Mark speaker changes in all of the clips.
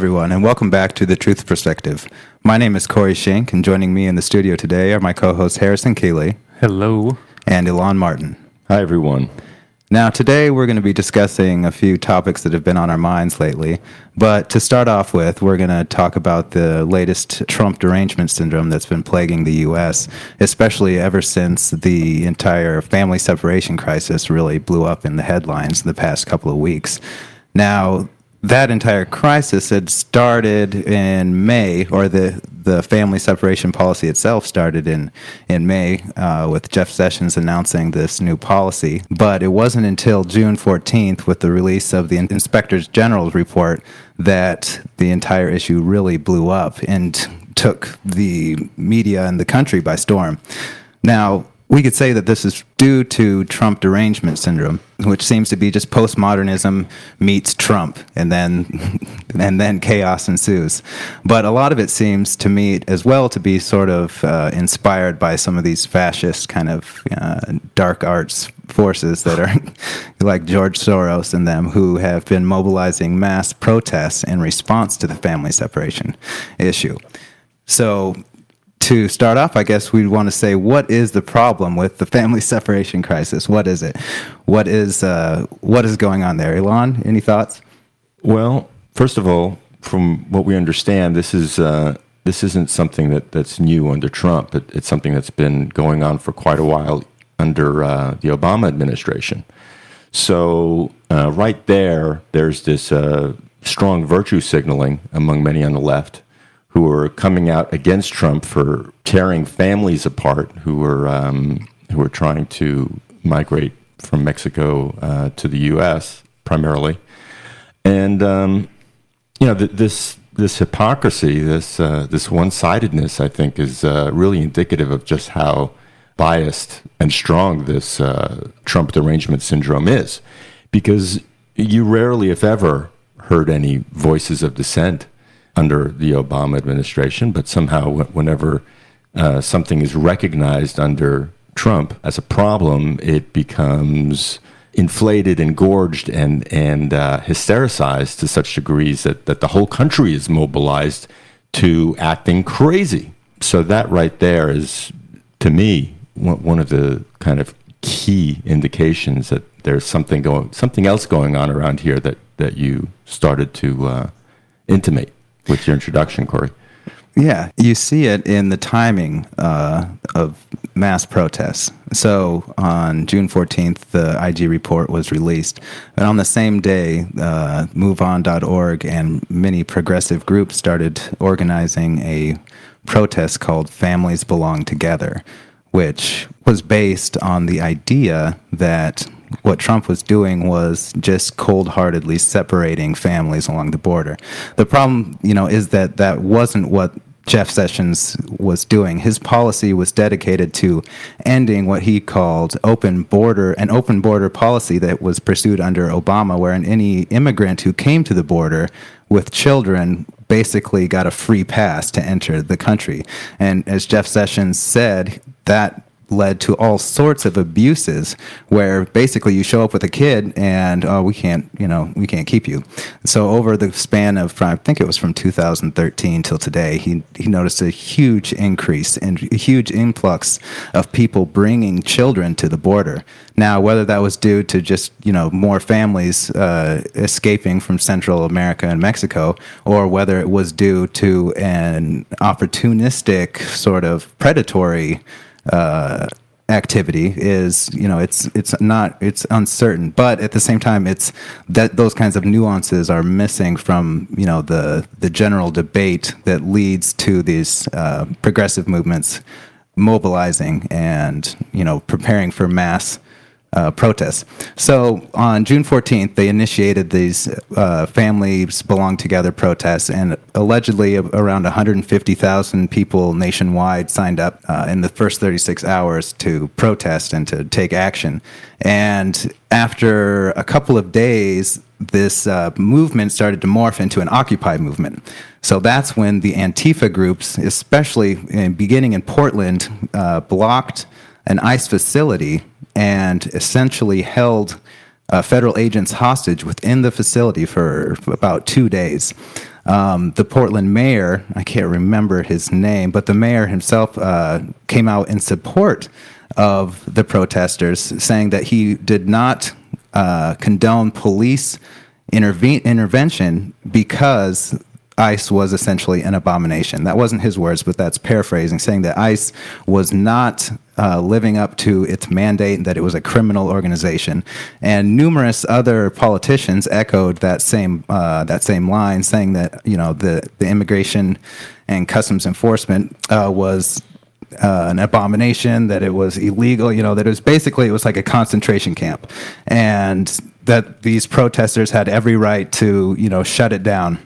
Speaker 1: everyone, and welcome back to The Truth Perspective. My name is Corey Schink, and joining me in the studio today are my co hosts Harrison Koehli
Speaker 2: Hello.
Speaker 1: and Elan Martin.
Speaker 3: Hi, everyone.
Speaker 1: Now, today we're going to be discussing a few topics that have been on our minds lately. But to start off with, we're going to talk about the latest Trump derangement syndrome that's been plaguing the U.S., especially ever since the entire family separation crisis really blew up in the headlines in the past couple of weeks. Now, that entire crisis had started in May, or the the family separation policy itself started in in May uh, with Jeff Sessions announcing this new policy. But it wasn't until June 14th, with the release of the Inspector General's report, that the entire issue really blew up and took the media and the country by storm. Now, we could say that this is due to Trump derangement syndrome, which seems to be just postmodernism meets Trump, and then and then chaos ensues. But a lot of it seems to me as well to be sort of uh, inspired by some of these fascist kind of uh, dark arts forces that are like George Soros and them, who have been mobilizing mass protests in response to the family separation issue. So to start off, I guess we'd want to say what is the problem with the family separation crisis? What is it? What is uh, what is going on there? Elan, any thoughts?
Speaker 3: Well, first of all, from what we understand, this is uh, this isn't something that, that's new under Trump. It, it's something that's been going on for quite a while under uh, the Obama administration. So uh, right there, there's this uh, strong virtue signaling among many on the left who are coming out against Trump for tearing families apart, who were um, who were trying to migrate from Mexico uh, to the U.S. primarily, and um, you know th- this this hypocrisy, this uh, this one sidedness, I think, is uh, really indicative of just how biased and strong this uh, Trump derangement syndrome is, because you rarely, if ever, heard any voices of dissent under the Obama administration, but somehow, whenever uh, something is recognized under Trump as a problem, it becomes inflated and gorged and and uh, hystericized to such degrees that that the whole country is mobilized to acting crazy. So that right there is, to me, one of the kind of key indications that there's something going, something else going on around here that that you started to uh, intimate with your introduction, Corey.
Speaker 1: Yeah, you see it in the timing uh, of mass protests. So on June 14th, the IG report was released. And on the same day, uh, MoveOn.org and many progressive groups started organizing a protest called Families Belong Together, which was based on the idea that what Trump was doing was just cold-heartedly separating families along the border. The problem, you know, is that that wasn't what Jeff Sessions was doing. His policy was dedicated to ending what he called open border, an open border policy that was pursued under Obama, wherein any immigrant who came to the border with children basically got a free pass to enter the country. And as Jeff Sessions said, that led to all sorts of abuses where basically you show up with a kid and oh we can't you know we can't keep you. So over the span of i think it was from 2013 till today he he noticed a huge increase and a huge influx of people bringing children to the border. Now whether that was due to just you know more families uh, escaping from central america and mexico or whether it was due to an opportunistic sort of predatory uh, activity is you know it's it's not it's uncertain but at the same time it's that those kinds of nuances are missing from you know the the general debate that leads to these uh, progressive movements mobilizing and you know preparing for mass uh, protests. So on June 14th, they initiated these uh, families belong together protests, and allegedly around 150,000 people nationwide signed up uh, in the first 36 hours to protest and to take action. And after a couple of days, this uh, movement started to morph into an Occupy movement. So that's when the Antifa groups, especially in, beginning in Portland, uh, blocked an ICE facility and essentially held uh, federal agents hostage within the facility for about two days. um, the Portland mayor, I can't remember his name, but the mayor himself uh, came out in support of the protesters, saying that he did not uh, condone police interve- intervention because ICE was essentially an abomination. That wasn't his words, but that's paraphrasing, saying that ICE was not uh, living up to its mandate that it was a criminal organization. And numerous other politicians echoed that same uh, that same line, saying that you know the the immigration and customs enforcement uh, was uh, an abomination, that it was illegal, you know, that it was basically it was like a concentration camp, and that these protesters had every right to you know shut it down.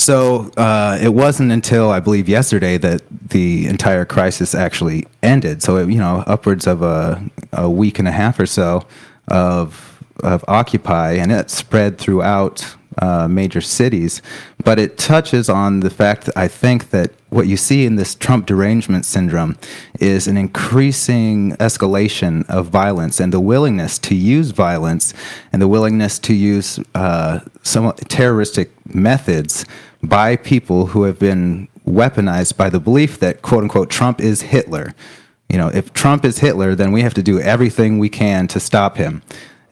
Speaker 1: So uh, it wasn't until I believe yesterday that the entire crisis actually ended. So it, you know, upwards of a, a week and a half or so of of Occupy, and it spread throughout uh, major cities. But it touches on the fact that I think that what you see in this Trump derangement syndrome is an increasing escalation of violence and the willingness to use violence and the willingness to use uh, some terroristic methods by people who have been weaponized by the belief that quote unquote Trump is Hitler. You know, if Trump is Hitler, then we have to do everything we can to stop him.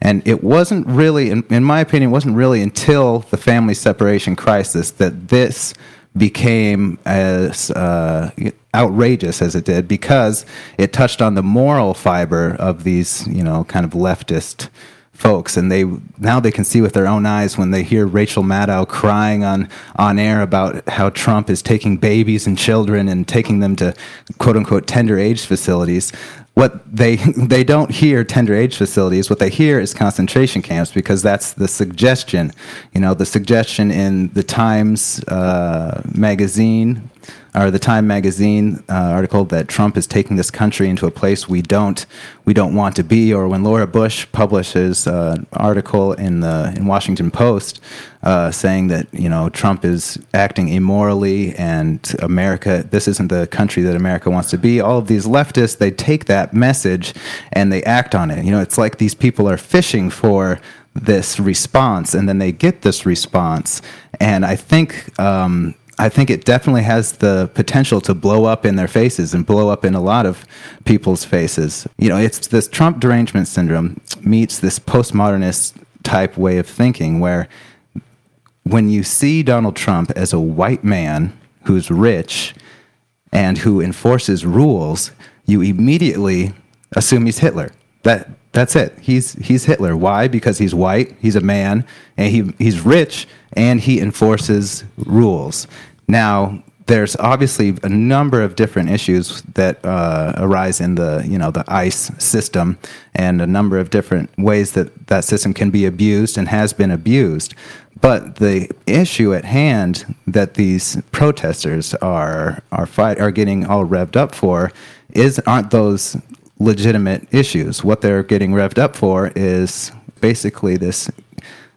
Speaker 1: And it wasn't really, in, in my opinion, wasn't really until the family separation crisis that this became as uh, outrageous as it did because it touched on the moral fiber of these, you know, kind of leftist folks and they now they can see with their own eyes when they hear Rachel Maddow crying on on air about how Trump is taking babies and children and taking them to quote unquote tender age facilities. What they they don't hear tender age facilities. What they hear is concentration camps because that's the suggestion. You know the suggestion in the times uh, magazine or the Time magazine uh, article that Trump is taking this country into a place we don't we don't want to be, or when Laura Bush publishes uh, an article in the in Washington Post uh, saying that you know Trump is acting immorally and America this isn't the country that America wants to be. All of these leftists they take that message and they act on it. You know, it's like these people are fishing for this response and then they get this response and i think um, I think it definitely has the potential to blow up in their faces and blow up in a lot of people's faces. You know, it's this Trump derangement syndrome meets this postmodernist type way of thinking where when you see Donald Trump as a white man who's rich and who enforces rules, you immediately assume he's Hitler. That that's it. He's he's Hitler. Why? Because he's white, he's a man, and he he's rich and he enforces rules. Now, there's obviously a number of different issues that uh, arise in the you know the ICE system, and a number of different ways that that system can be abused and has been abused. But the issue at hand that these protesters are are fight are getting all revved up for is aren't those legitimate issues. What they're getting revved up for is basically this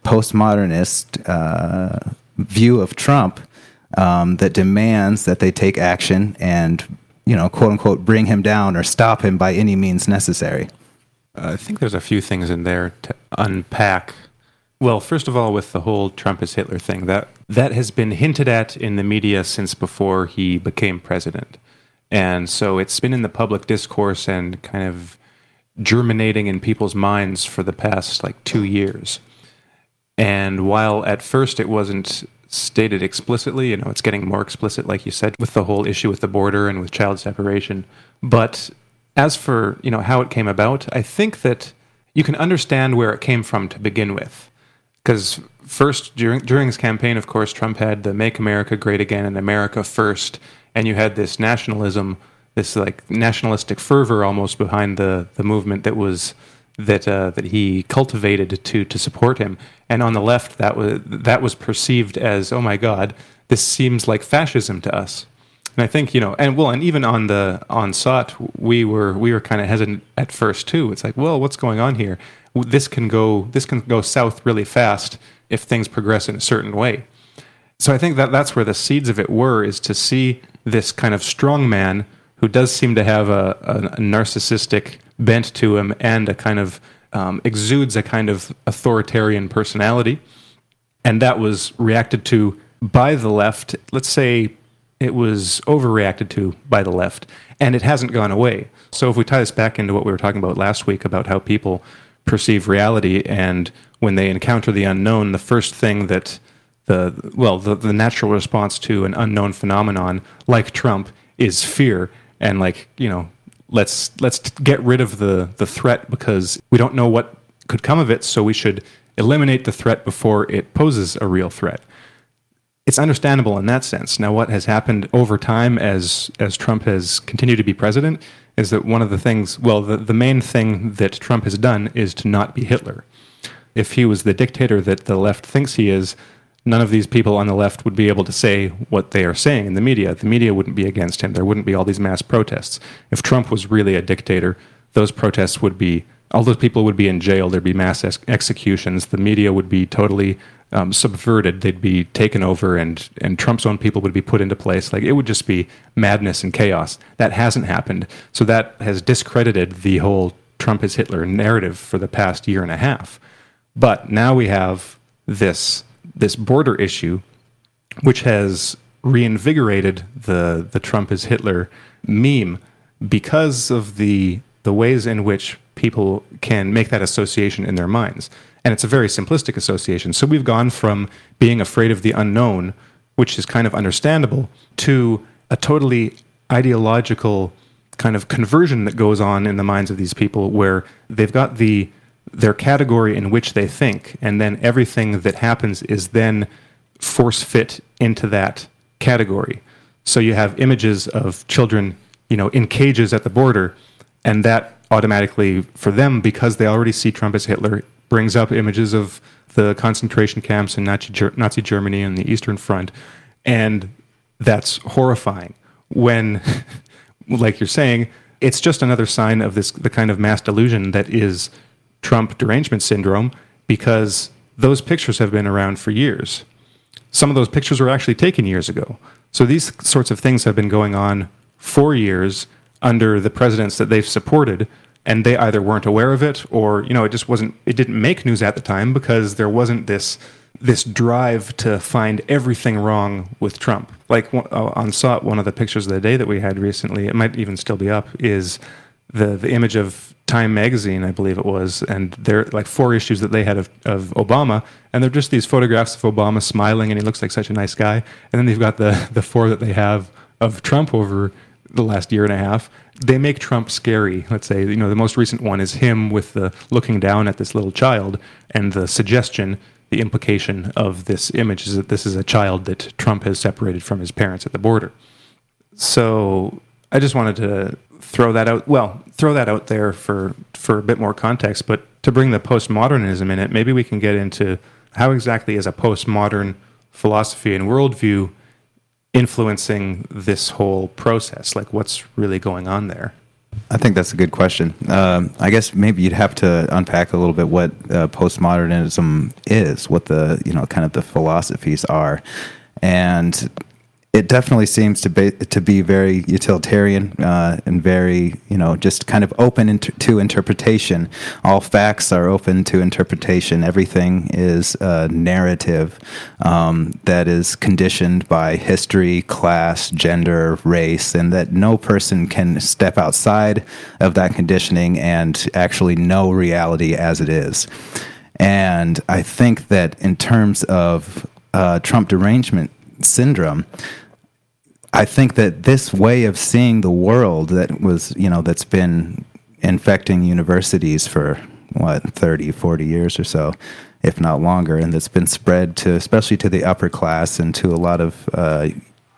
Speaker 1: postmodernist uh, view of Trump um, that demands that they take action and, you know, quote unquote, bring him down or stop him by any means necessary.
Speaker 2: I think there's a few things in there to unpack. Well, first of all, with the whole Trump is Hitler thing, that that has been hinted at in the media since before he became president, and so it's been in the public discourse and kind of germinating in people's minds for the past like two years. And while at first it wasn't stated explicitly. You know, it's getting more explicit, like you said, with the whole issue with the border and with child separation. But as for you know how it came about, I think that you can understand where it came from to begin with. Because first, during during his campaign, of course, Trump had the "Make America Great Again" and "America First, and you had this nationalism, this like nationalistic fervor almost behind the the movement that was that uh, that he cultivated to to support him. And on the left, that was that was perceived as, oh my God, this seems like fascism to us. And I think you know, and well, and even on the on SOTT, we were we were kind of hesitant at first too. It's like, well, what's going on here? This can go this can go south really fast if things progress in a certain way. So I think that that's where the seeds of it were, is to see this kind of strong man who does seem to have a, a, narcissistic bent to him and a kind of um, exudes a kind of authoritarian personality. And that was reacted to by the left. Let's say it was overreacted to by the left, and it hasn't gone away. So if we tie this back into what we were talking about last week about how people perceive reality, and when they encounter the unknown, the first thing that the well, the, the natural response to an unknown phenomenon like Trump is fear, and like you know, let's let's get rid of the the threat because we don't know what could come of it, so we should eliminate the threat before it poses a real threat it's understandable in that sense. Now, what has happened over time as as Trump has continued to be president is that one of the things, well, the, the main thing that Trump has done is to not be Hitler. If he was the dictator that the left thinks he is, none of these people on the left would be able to say what they are saying in the media. The media wouldn't be against him. There wouldn't be all these mass protests. If Trump was really a dictator, those protests would be all those people would be in jail. There'd be mass ex- executions. The media would be totally um, subverted. They'd be taken over, and and Trump's own people would be put into place. Like it would just be madness and chaos. That hasn't happened. So that has discredited the whole Trump is Hitler narrative for the past year and a half. But now we have this this border issue, which has reinvigorated the the Trump is Hitler meme because of the the ways in which people can make that association in their minds. And it's a very simplistic association. So we've gone from being afraid of the unknown, which is kind of understandable, to a totally ideological kind of conversion that goes on in the minds of these people where they've got the their category in which they think and then everything that happens is then force fit into that category so you have images of children you know in cages at the border and that automatically for them because they already see Trump as Hitler brings up images of the concentration camps in Nazi, Nazi Germany and the Eastern Front, and that's horrifying. When, like you're saying, it's just another sign of this the kind of mass delusion that is Trump derangement syndrome because those pictures have been around for years. Some of those pictures were actually taken years ago. So these sorts of things have been going on for years under the presidents that they've supported and they either weren't aware of it or you know it just wasn't it didn't make news at the time because there wasn't this this drive to find everything wrong with Trump. Like uh, on SOTT, one of the pictures of the day that we had recently, it might even still be up, is the the image of Time magazine, I believe it was, and they're like four issues that they had of, of Obama, and they're just these photographs of Obama smiling, and he looks like such a nice guy. And then they've got the the four that they have of Trump over the last year and a half, they make Trump scary. Let's say, you know, the most recent one is him with the looking down at this little child, and the suggestion, the implication of this image is that this is a child that Trump has separated from his parents at the border. So I just wanted to throw that out. Well, throw that out there for for a bit more context, but to bring the postmodernism in it, maybe we can get into how exactly is a postmodern philosophy and worldview influencing this whole process? Like, what's really going on there?
Speaker 1: I think that's a good question. Um, I guess maybe you'd have to unpack a little bit what uh, postmodernism is, what the you know kind of the philosophies are, and it definitely seems to be to be very utilitarian uh, and very you know just kind of open inter- to interpretation. All facts are open to interpretation. Everything is a narrative um, that is conditioned by history, class, gender, race, and that no person can step outside of that conditioning and actually know reality as it is. And I think that in terms of uh, Trump derangement syndrome, I think that this way of seeing the world that was, you know, that's been infecting universities for what 30 40 years or so if not longer and that's been spread to especially to the upper class and to a lot of uh,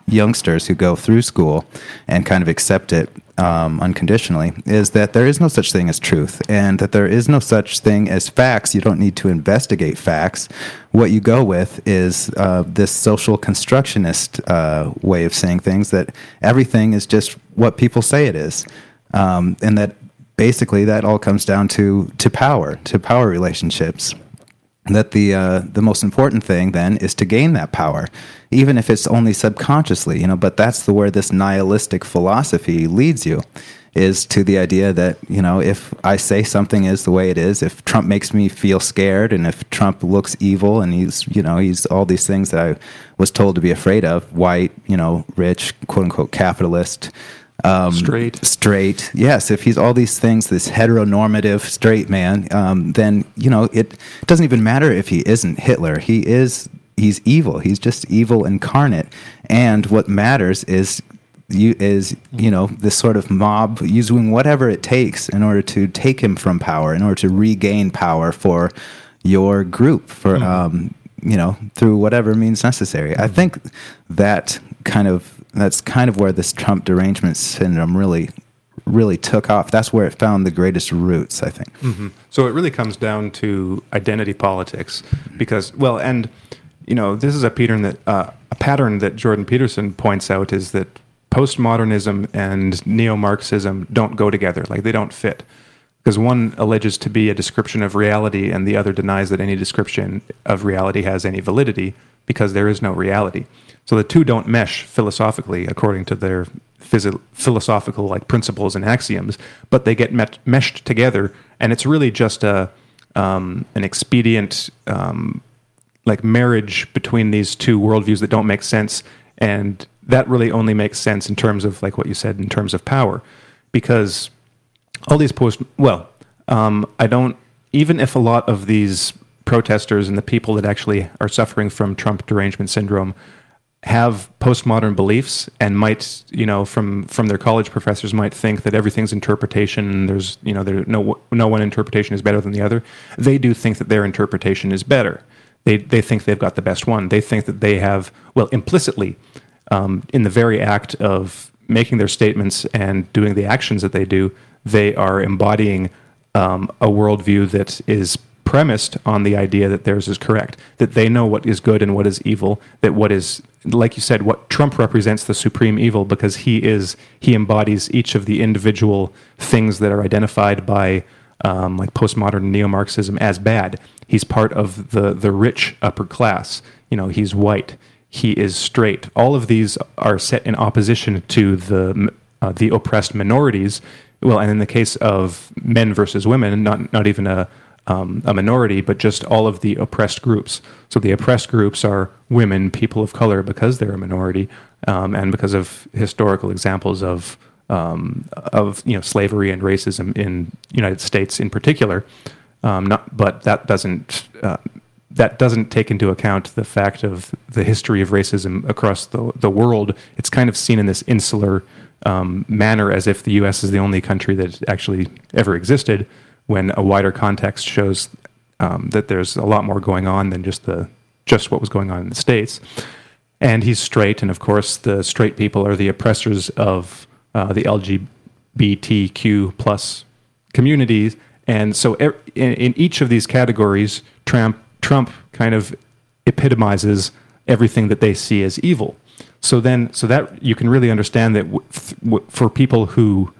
Speaker 1: youngsters who go through school and kind of accept it um, unconditionally is that there is no such thing as truth and that there is no such thing as facts. You don't need to investigate facts. What you go with is uh, this social constructionist uh, way of saying things that everything is just what people say it is. Um, and that basically that all comes down to, to power, to power relationships that the uh, the most important thing then is to gain that power, even if it's only subconsciously, you know. But that's the where this nihilistic philosophy leads you, is to the idea that you know if I say something is the way it is, if Trump makes me feel scared, and if Trump looks evil, and he's you know he's all these things that I was told to be afraid of, white, you know, rich, quote unquote capitalist. Um,
Speaker 2: Straight.
Speaker 1: straight. Yes, if he's all these things, this heteronormative straight man, um, then you know it doesn't even matter if he isn't Hitler. He is he's evil. He's just evil incarnate. And what matters is you is you know this sort of mob using whatever it takes in order to take him from power, in order to regain power for your group, for um, you know through whatever means necessary. I think that kind of that's kind of where this Trump derangement syndrome really really took off. That's where it found the greatest roots. I think.
Speaker 2: Mm-hmm. So it really comes down to identity politics, because well, and you know, this is a pattern that uh, a pattern that Jordan Peterson points out is that postmodernism and neo-Marxism don't go together; like they don't fit. Because one alleges to be a description of reality, and the other denies that any description of reality has any validity, because there is no reality. So the two don't mesh philosophically, according to their philosophical like principles and axioms, but they get met- meshed together, and it's really just a um, an expedient um, like marriage between these two worldviews that don't make sense, and that really only makes sense in terms of like what you said in terms of power, because all these post well, um, I don't even if a lot of these protesters and the people that actually are suffering from Trump derangement syndrome have postmodern beliefs and might you know from from their college professors might think that everything's interpretation and there's you know there no no one interpretation is better than the other. They do think that their interpretation is better. They they think they've got the best one. They think that they have well implicitly um, in the very act of making their statements and doing the actions that they do they are embodying um, a worldview that is premised on the idea that theirs is correct, that they know what is good and what is evil, that what is, like you said, what Trump represents the supreme evil because he is, he embodies each of the individual things that are identified by um, like postmodern neo-Marxism as bad. He's part of the the rich upper class. You know, he's white. He is straight. All of these are set in opposition to the uh, the oppressed minorities. Well, and in the case of men versus women, not not even a um, a minority, but just all of the oppressed groups. So the oppressed groups are women, people of color, because they're a minority, um, and because of historical examples of um, of you know slavery and racism in United States in particular. Um, not, but that doesn't uh, that doesn't take into account the fact of the history of racism across the the world. It's kind of seen in this insular um, manner, as if the U.S. is the only country that actually ever existed when a wider context shows um, that there's a lot more going on than just the just what was going on in the states. And he's straight, and of course, the straight people are the oppressors of uh, the LGBTQ plus communities. And so, in, in each of these categories, Trump Trump kind of epitomizes everything that they see as evil. So then, so that you can really understand that for people who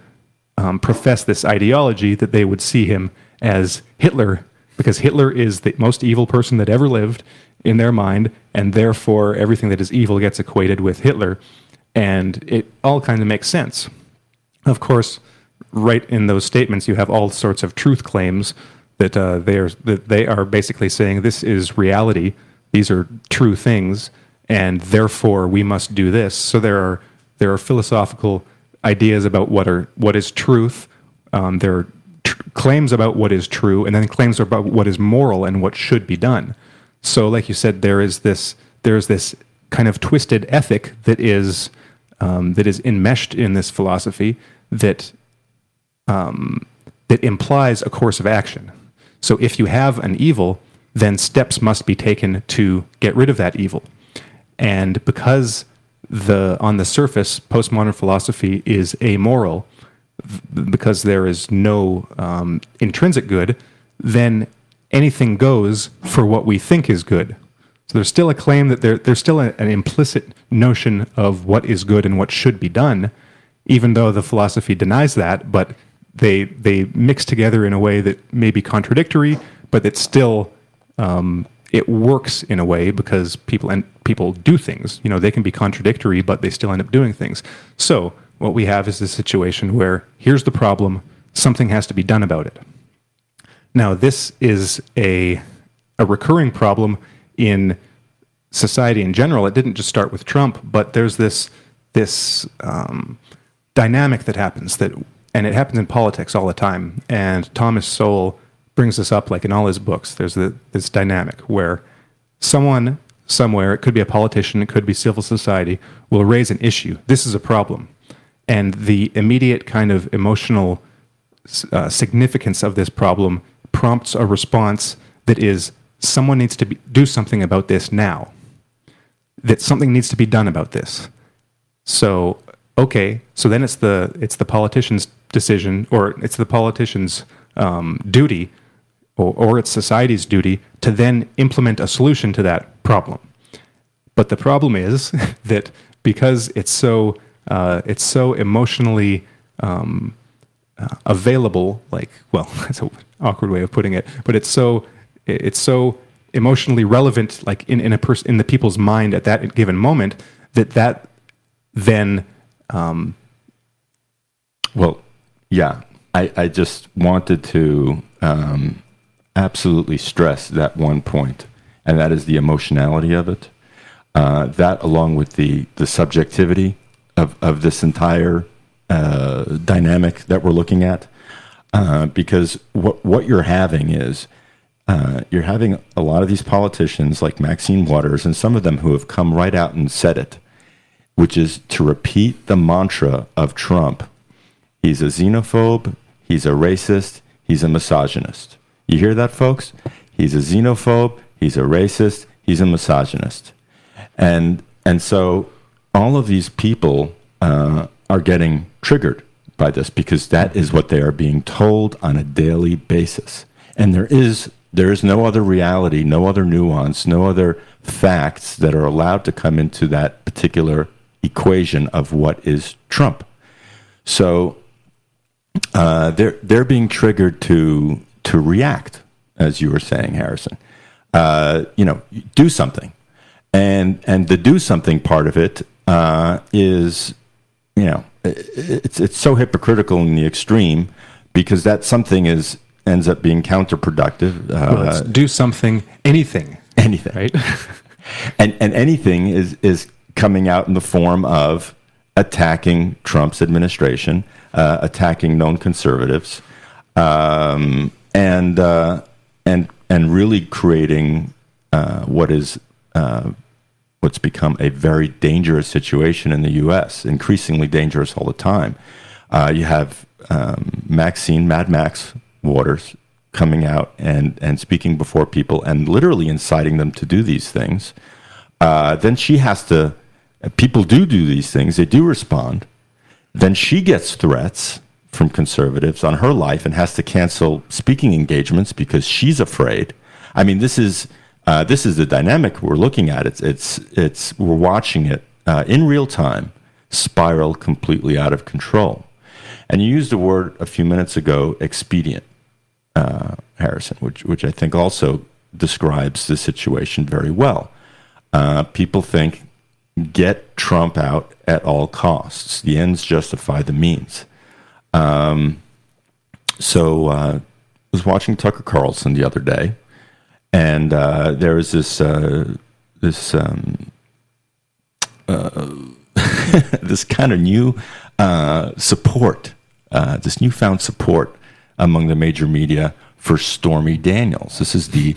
Speaker 2: um, profess this ideology that they would see him as Hitler because Hitler is the most evil person that ever lived in their mind, and therefore everything that is evil gets equated with Hitler, and it all kind of makes sense. Of course, right in those statements, you have all sorts of truth claims that uh, they are that they are basically saying this is reality, these are true things, and therefore we must do this. So there are there are philosophical ideas about what are what is truth. Um, there are tr- claims about what is true, and then claims about what is moral and what should be done. So, like you said, there is this there is this kind of twisted ethic that is um, that is enmeshed in this philosophy that um, that implies a course of action. So, if you have an evil, then steps must be taken to get rid of that evil. And because the on the surface, postmodern philosophy is amoral because there is no um, intrinsic good, then anything goes for what we think is good. So there's still a claim that there, there's still a, an implicit notion of what is good and what should be done, even though the philosophy denies that. But they they mix together in a way that may be contradictory, but that still um, it works in a way because people and people do things. You know, they can be contradictory, but they still end up doing things. So what we have is a situation where here's the problem, something has to be done about it. Now, this is a, a recurring problem in society in general. It didn't just start with Trump, but there's this, this um, dynamic that happens that, and it happens in politics all the time. And Thomas Sowell brings this up like in all his books. There's the, this dynamic where someone somewhere, it could be a politician, it could be civil society, will raise an issue. This is a problem. And the immediate kind of emotional uh, significance of this problem prompts a response that is someone needs to be, do something about this now. That something needs to be done about this. So, okay, so then it's the, it's the politician's decision or it's the politician's um, duty or, or it's society's duty to then implement a solution to that problem. But the problem is that because it's so uh, it's so emotionally um, uh, available, like well, that's an awkward way of putting it, but it's so it's so emotionally relevant, like in in a person in the people's mind at that given moment, that that then. Um,
Speaker 3: well, yeah, I, I just wanted to um, absolutely stress that one point, and that is the emotionality of it. Uh, that, along with the the subjectivity of of this entire uh, dynamic that we're looking at, uh, because what what you're having is. Uh, you're having a lot of these politicians like Maxine Waters and some of them who have come right out and said it, which is to repeat the mantra of Trump. He's a xenophobe, he's a racist, he's a misogynist. You hear that, folks? He's a xenophobe. He's a racist. He's a misogynist. And, and so all of these people uh, are getting triggered by this because that is what they are being told on a daily basis. And there is, there is no other reality, no other nuance, no other facts that are allowed to come into that particular equation of what is Trump. So uh, they're, they're being triggered to to react, as you were saying, Harrison. Uh, you know, do something, and and the do something part of it uh, is, you know, it's it's so hypocritical in the extreme because that something is ends up being counterproductive.
Speaker 2: Uh, well, do something, anything,
Speaker 3: anything,
Speaker 2: right?
Speaker 3: and and anything is is coming out in the form of attacking Trump's administration, uh, attacking known conservatives, um, and uh, and and really creating uh, what is uh, what's become a very dangerous situation in the U.S. Increasingly dangerous all the time. Uh, you have um, Maxine Mad Max Waters coming out and and speaking before people and literally inciting them to do these things. Uh, then she has to. People do do these things. They do respond. Then she gets threats from conservatives on her life and has to cancel speaking engagements because she's afraid. I mean, this is uh, this is the dynamic we're looking at. It's it's it's we're watching it uh, in real time spiral completely out of control. And you used a word a few minutes ago, expedient, uh, Harrison, which which I think also describes the situation very well. Uh, people think get Trump out at all costs. The ends justify the means. Um, so uh, was watching Tucker Carlson the other day, and uh, there was this uh, this um, uh, this kind of new uh, support, uh, this newfound support among the major media for Stormy Daniels. This is the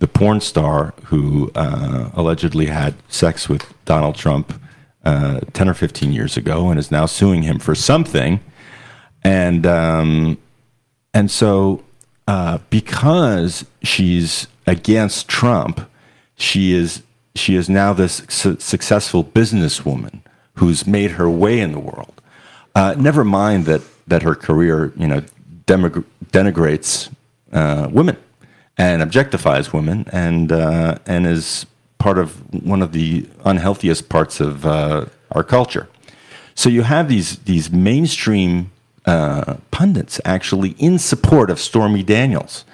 Speaker 3: the porn star who allegedly had sex with Donald Trump ten or fifteen years ago and is now suing him for something and um, and so uh, because she's against Trump, she is she is now this su- successful businesswoman who's made her way in the world. Uh, never mind that that her career, you know, demig- denigrates uh, women and objectifies women, and uh, and is part of one of the unhealthiest parts of uh, our culture. So you have these these mainstream uh, pundits actually in support of Stormy Daniels.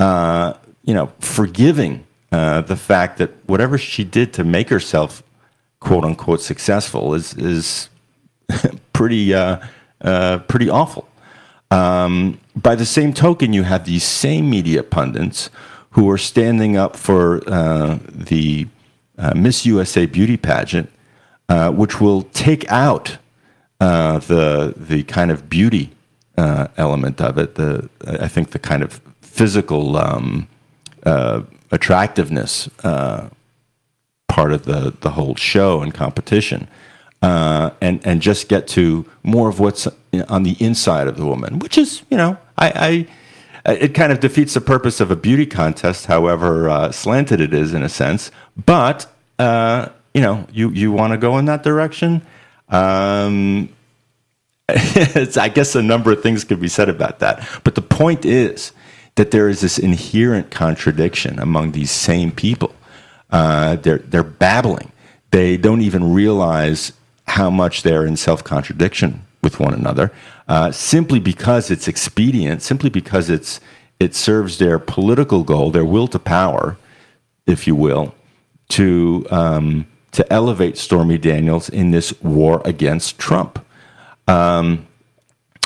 Speaker 3: Uh, you know, forgiving uh, the fact that whatever she did to make herself "quote unquote" successful is is pretty uh, uh, pretty awful. Um, by the same token, you have these same media pundits who are standing up for uh, the Miss USA beauty pageant, which will take out uh, the the kind of beauty uh, element of it. The I think the kind of physical um, uh, attractiveness part of the the whole show and competition. and and just get to more of what's on the inside of the woman, which is you know I, I it kind of defeats the purpose of a beauty contest, however uh, slanted it is in a sense. But uh, you know, you you want to go in that direction. Um, I guess a number of things could be said about that. But the point is that there is this inherent contradiction among these same people. Uh, they're they're babbling. They don't even realize how much they're in self contradiction with one another, uh, simply because it's expedient, simply because it's it serves their political goal, their will to power, if you will, to um, to elevate Stormy Daniels in this war against Trump. Um,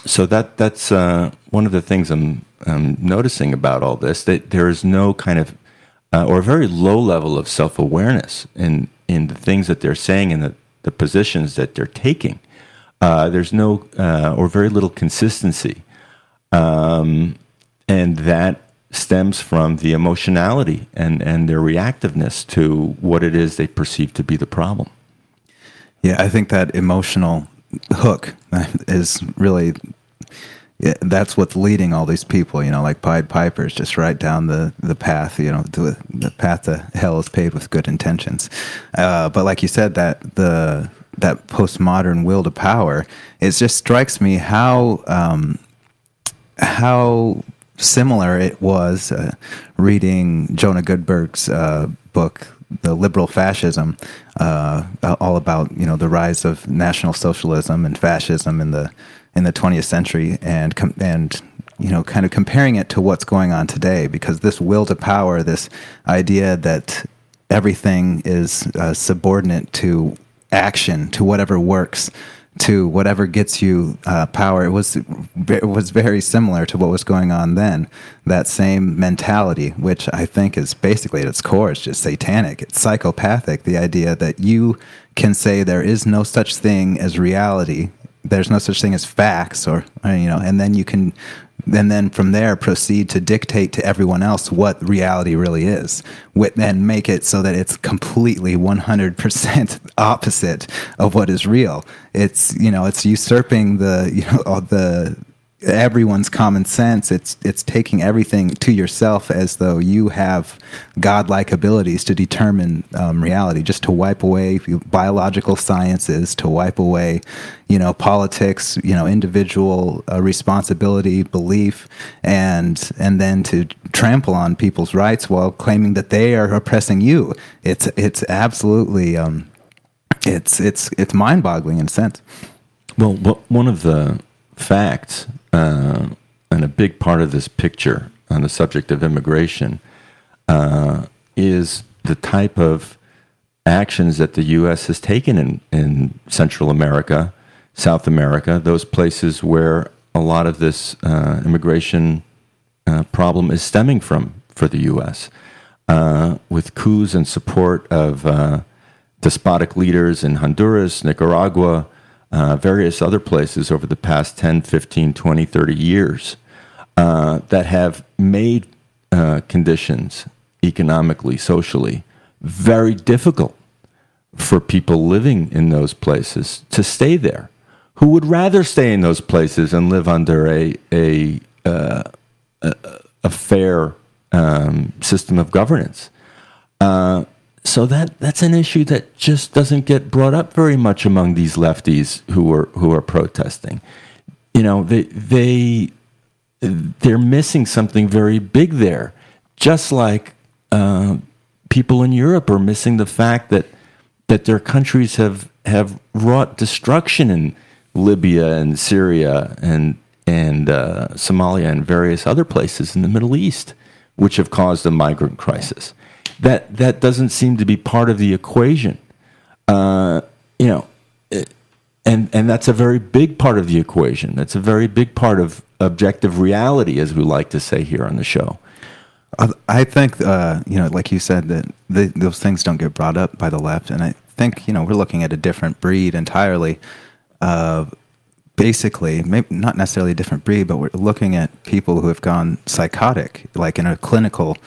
Speaker 3: so that that's uh, one of the things I'm, I'm, noticing about all this that there is no kind of uh, or a very low level of self awareness in in the things that they're saying and the, the positions that they're taking. Uh, there's no uh, or very little consistency, um, and that stems from the emotionality and, and their reactiveness to what it is they perceive to be the problem.
Speaker 1: Yeah, I think that emotional hook is really that's what's leading all these people, you know, like Pied Pipers, just right down the, the path, you know, the, the path to hell is paved with good intentions. Uh, but like you said, that the that postmodern will to power, it just strikes me how um, how similar it was uh, reading Jonah Goldberg's uh, book, The Liberal Fascism, uh, all about you know the rise of National Socialism and fascism in the in the 20th century, and com- and you know kind of comparing it to what's going on today, because this will to power, this idea that everything is uh, subordinate to action, to whatever works to whatever gets you uh, power. It was it was very similar to what was going on then. That same mentality, which I think is basically at its core, is just satanic. It's psychopathic. The idea that you can say there is no such thing as reality. There's no such thing as facts, or you know, and then you can and then from there proceed to dictate to everyone else what reality really is and make it so that it's completely 100% opposite of what is real. It's you know it's usurping the you know the everyone's common sense. It's it's taking everything to yourself as though you have godlike abilities to determine um, reality, just to wipe away biological sciences, to wipe away, you know, politics, you know, individual uh, responsibility, belief, and and then to trample on people's rights while claiming that they are oppressing you. It's it's absolutely um, it's it's it's mind-boggling in a sense.
Speaker 3: Well, one of the facts uh, and a big part of this picture on the subject of immigration uh, is the type of actions that the U.S. has taken in, in Central America, South America, those places where a lot of this uh, immigration uh, problem is stemming from for the U.S. Uh, with coups and support of uh, despotic leaders in Honduras, Nicaragua, uh, various other places over the past 10, 15, 20, 30 years uh, that have made uh, conditions economically, socially, very difficult for people living in those places to stay there, who would rather stay in those places and live under a, a, uh, a, a, fair um, system of governance. So that that's an issue that just doesn't get brought up very much among these lefties who are who are protesting. You know, they they they're missing something very big there, just like uh, people in Europe are missing the fact that that their countries have have wrought destruction in Libya and Syria and and uh, Somalia and various other places in the Middle East, which have caused a migrant crisis that that doesn't seem to be part of the equation. Uh, you know, and and that's a very big part of the equation. That's a very big part of objective reality, as we like to say here on the show.
Speaker 1: I think, uh, you know, like you said, that those things don't get brought up by the left, and I think, you know, we're looking at a different breed entirely. Uh, basically, maybe not necessarily a different breed, but we're looking at people who have gone psychotic, like in a clinical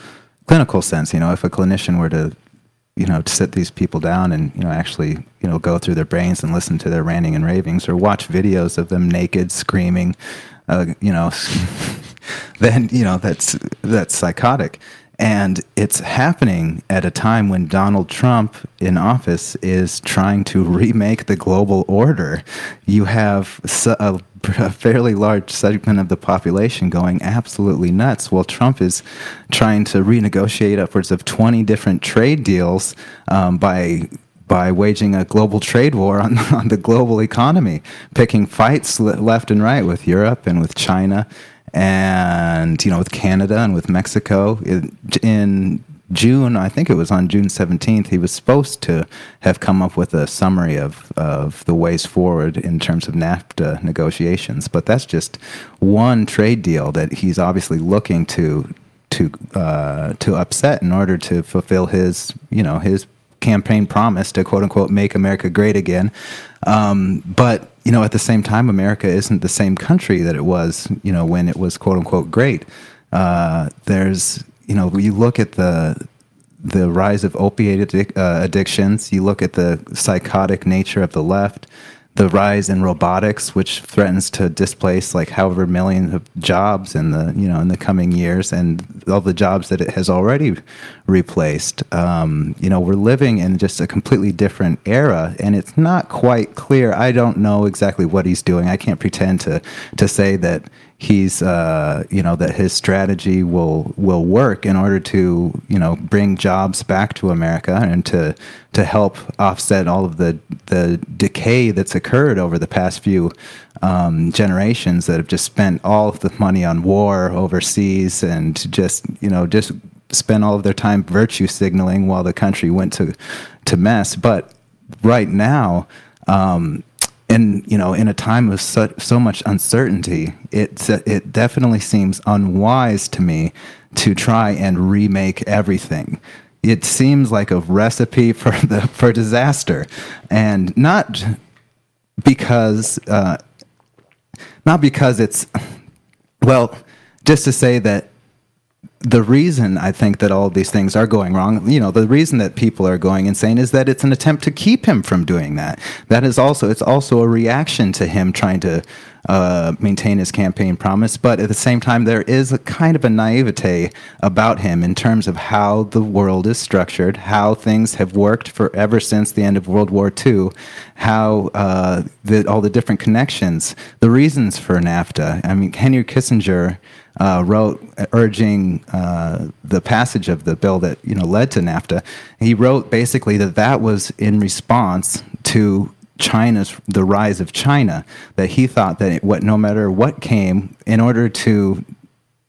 Speaker 1: clinical sense. You know, if a clinician were to you know, to sit these people down and, you know, actually, you know, go through their brains and listen to their ranting and ravings or watch videos of them naked, screaming, uh, you know, then, you know, that's, that's psychotic. And it's happening at a time when Donald Trump in office is trying to remake the global order. You have a, a, fairly large segment of the population going absolutely nuts while Trump is trying to renegotiate upwards of 20 different trade deals um, by by waging a global trade war on, on the global economy, picking fights left and right with Europe and with China and you know with Canada and with Mexico. In, June, I think it was on June 17th, he was supposed to have come up with a summary of, of the ways forward in terms of NAFTA negotiations. But that's just one trade deal that he's obviously looking to to uh, to upset in order to fulfill his you know his campaign promise to quote unquote make America great again. Um, but you know, at the same time, America isn't the same country that it was, you know, when it was quote unquote great. Uh, there's, you know, you look at the the rise of opiate addic- uh, addictions. You look at the psychotic nature of the left the rise in robotics, which threatens to displace like however millions of jobs in the you know in the coming years, and all the jobs that it has already replaced. Um, you know, we're living in just a completely different era, and it's not quite clear. I don't know exactly what he's doing. I can't pretend to to say that he's uh, you know that his strategy will will work in order to you know bring jobs back to America and to to help offset all of the the decay that's occurred over the past few um, generations that have just spent all of the money on war overseas and just you know just spent all of their time virtue signaling while the country went to to mess. But right now. Um, and you know in a time of such, so much uncertainty it it definitely seems unwise to me to try and remake everything. It seems like a recipe for the for disaster. And not because uh, not because it's well just to say that the reason I think that all these things are going wrong, you know, the reason that people are going insane is that it's an attempt to keep him from doing that. That is also, it's also a reaction to him trying to uh, maintain his campaign promise. But at the same time, there is a kind of a naivete about him in terms of how the world is structured, how things have worked for ever since the end of World War II, how uh, the, all the different connections, the reasons for NAFTA. I mean, Henry Kissinger uh, wrote urging uh, the passage of the bill that you know led to NAFTA. He wrote basically that that was in response to China's the rise of China. That he thought that what no matter what came, in order to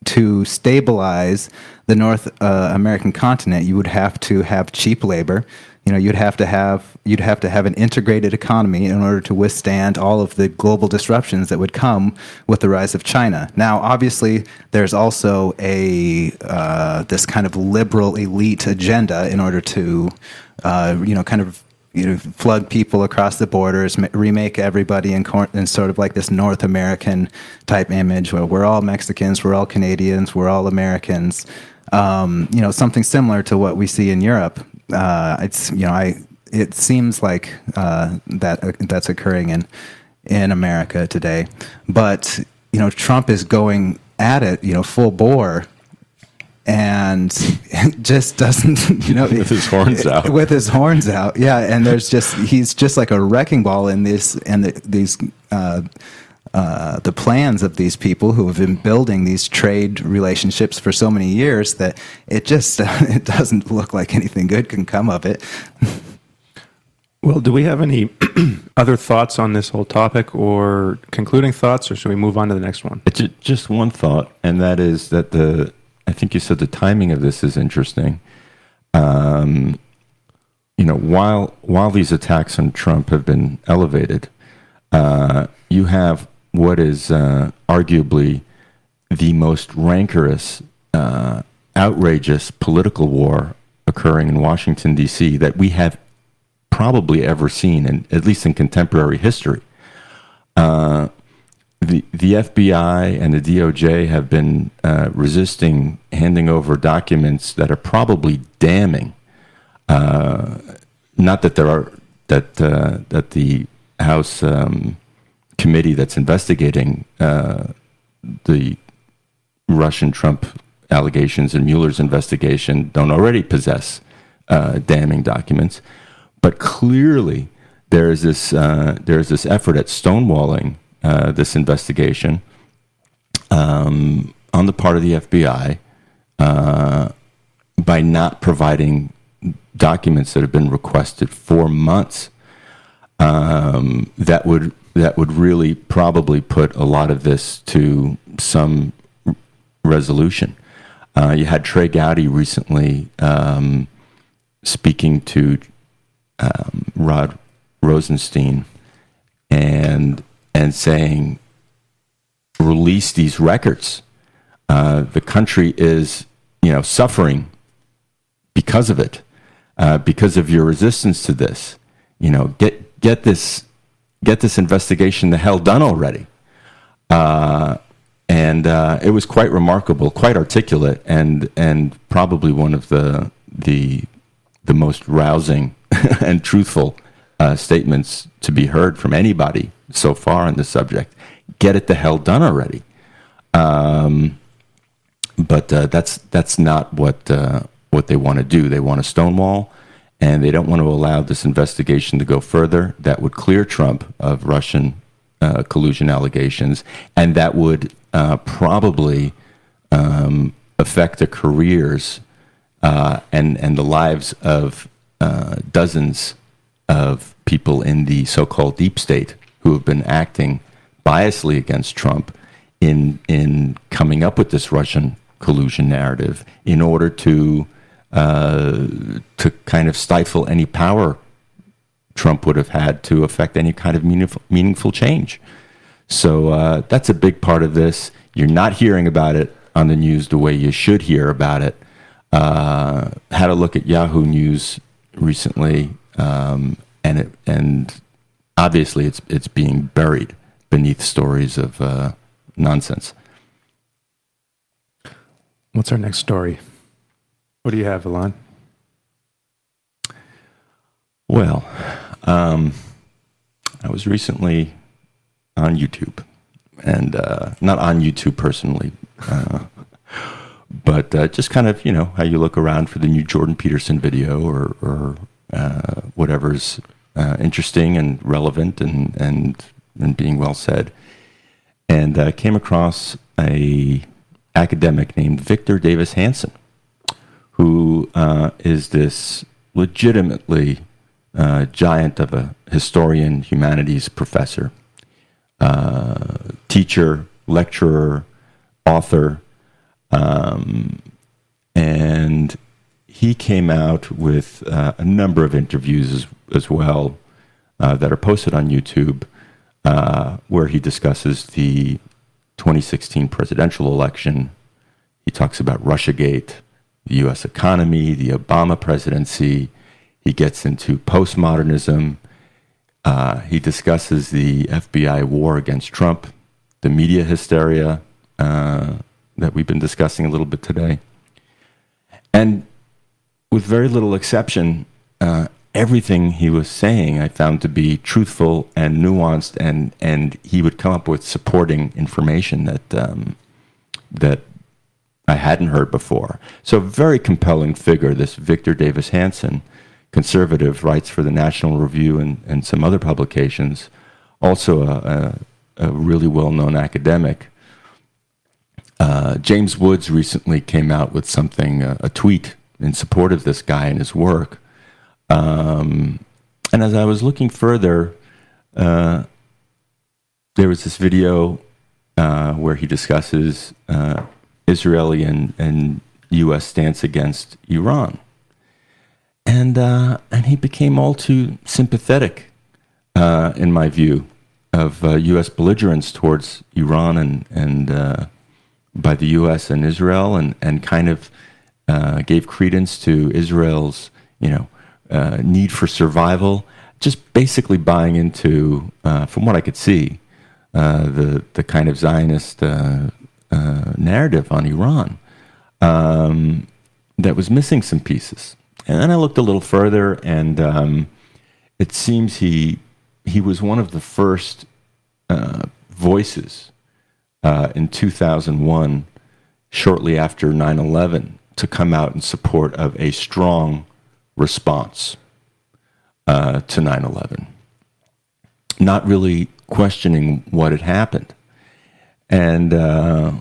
Speaker 1: to stabilize the North uh, American continent, you would have to have cheap labor you know you'd have to have you'd have to have an integrated economy in order to withstand all of the global disruptions that would come with the rise of China. Now, obviously, there's also a uh, this kind of liberal elite agenda in order to uh, you know kind of you know, flood people across the borders, remake everybody in, in sort of like this North American type image where we're all Mexicans, we're all Canadians, we're all Americans. Um, you know, something similar to what we see in Europe uh, it's you know I it seems like uh, that uh, that's occurring in in America today, but you know Trump is going at it you know full bore. And just doesn't you know
Speaker 3: with his horns out.
Speaker 1: with his horns out. Yeah and there's just he's just like a wrecking ball in this and the, these uh, uh, the plans of these people who have been building these trade relationships for so many years that it just it doesn't look like anything good can come of it.
Speaker 2: Well, do we have any other thoughts on this whole topic or concluding thoughts, or should we move on to the next one?
Speaker 3: It's just one thought, and that is that the I think you said the timing of this is interesting. Um, you know, while while these attacks on Trump have been elevated, uh, you have what is uh, arguably the most rancorous, uh, outrageous political war occurring in Washington, D.C., that we have probably ever seen, in, at least in contemporary history. Uh, the, the FBI and the DOJ have been uh, resisting handing over documents that are probably damning. Uh, not that there are that uh, that the House um, committee that's investigating uh, the Russian Trump allegations and Mueller's investigation don't already possess uh, damning documents, but clearly there is this uh, there is this effort at stonewalling uh, this investigation um, on the part of the FBI uh, by not providing documents that have been requested for months. Um, that would that would really probably put a lot of this to some resolution. Uh, you had Trey Gowdy recently um, speaking to um, Rod Rosenstein and and saying, release these records. Uh, the country is, you know, suffering because of it, uh, because of your resistance to this. You know, get get this get this investigation the hell done already. Uh, and uh, it was quite remarkable, quite articulate, and and probably one of the the the most rousing and truthful uh, statements to be heard from anybody so far on this subject. Get it the hell done already. Um, but uh, that's that's not what uh, what they want to do. They want to stonewall, and they don't want to allow this investigation to go further. That would clear Trump of Russian uh, collusion allegations, and that would uh, probably um, affect the careers uh, and and the lives of uh, dozens of people in the so-called deep state who have been acting biasly against Trump in in coming up with this Russian collusion narrative in order to uh, to kind of stifle any power Trump would have had to affect any kind of meaningful, meaningful change. So uh, that's a big part of this. You're not hearing about it on the news the way you should hear about it. Uh, had a look at Yahoo News recently, um, and it, and obviously it's it's being buried beneath stories of uh, nonsense.
Speaker 2: What's our next story? What do you have, Elan?
Speaker 3: Well, um, I was recently on YouTube, and uh, not on YouTube personally, uh, but uh, just kind of you know how you look around for the new Jordan Peterson video or, or uh, whatever's uh, interesting and relevant and and and being well said, and uh, came across a academic named Victor Davis Hanson, who is this legitimately uh, giant of a historian, humanities professor, uh, teacher, lecturer, author, um, and he came out with uh, a number of interviews as, as well uh, that are posted on YouTube, uh, where he discusses the 2016 presidential election. He talks about Russiagate, the U.S. economy, the Obama presidency he gets into postmodernism. Uh, he discusses the FBI war against Trump, the media hysteria uh, that we've been discussing a little bit today. And with very little exception, uh, everything he was saying I found to be truthful and nuanced, and, and he would come up with supporting information that, um, that I hadn't heard before. So, very compelling figure, this Victor Davis Hanson conservative, writes for the National Review and, and some other publications, also a, a, a really well known academic. Uh, James Woods recently came out with something, uh, a tweet in support of this guy and his work. Um, and as I was looking further, uh, there was this video uh, where he discusses uh, Israeli and, and U.S. stance against Iran and uh, and he became all too sympathetic, uh, in my view, of uh, U.S. belligerence towards Iran and and uh, by the U.S. and Israel, and and kind of uh, gave credence to Israel's you know uh, need for survival, just basically buying into, from what I could see, the the kind of Zionist narrative on Iran um, that was missing some pieces. And then I looked a little further, and um, it seems he he was one of the first uh, voices uh, in 2001, shortly after 9/11, to come out in support of a strong response uh, to 9/11, not really questioning what had happened. And uh,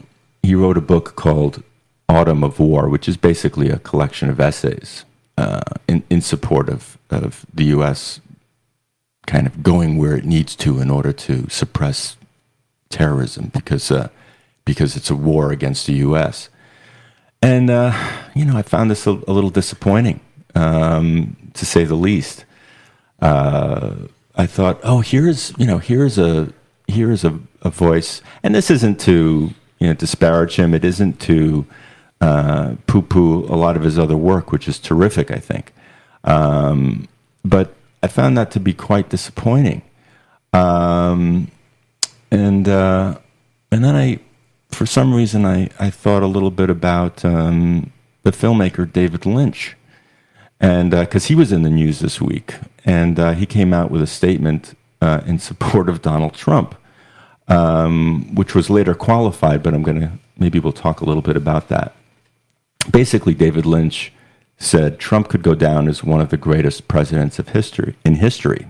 Speaker 3: he wrote a book called Autumn of War, which is basically a collection of essays uh, in, in support of, of the U.S. kind of going where it needs to in order to suppress terrorism because, uh, because it's a war against the U.S. And, uh, you know, I found this a, a little disappointing, um, to say the least. Uh, I thought, oh, here's, you know, here's a, here's a, a voice, and this isn't to, you know, disparage him. It isn't to, uh, poo poo a lot of his other work, which is terrific, I think. Um, but I found that to be quite disappointing. Um, and uh, and then I, for some reason, I, I thought a little bit about um, the filmmaker David Lynch, and because uh, he was in the news this week, and uh, he came out with a statement uh, in support of Donald Trump, um, which was later qualified. But I'm going to maybe we'll talk a little bit about that basically, David Lynch said Trump could go down as one of the greatest presidents of history in history.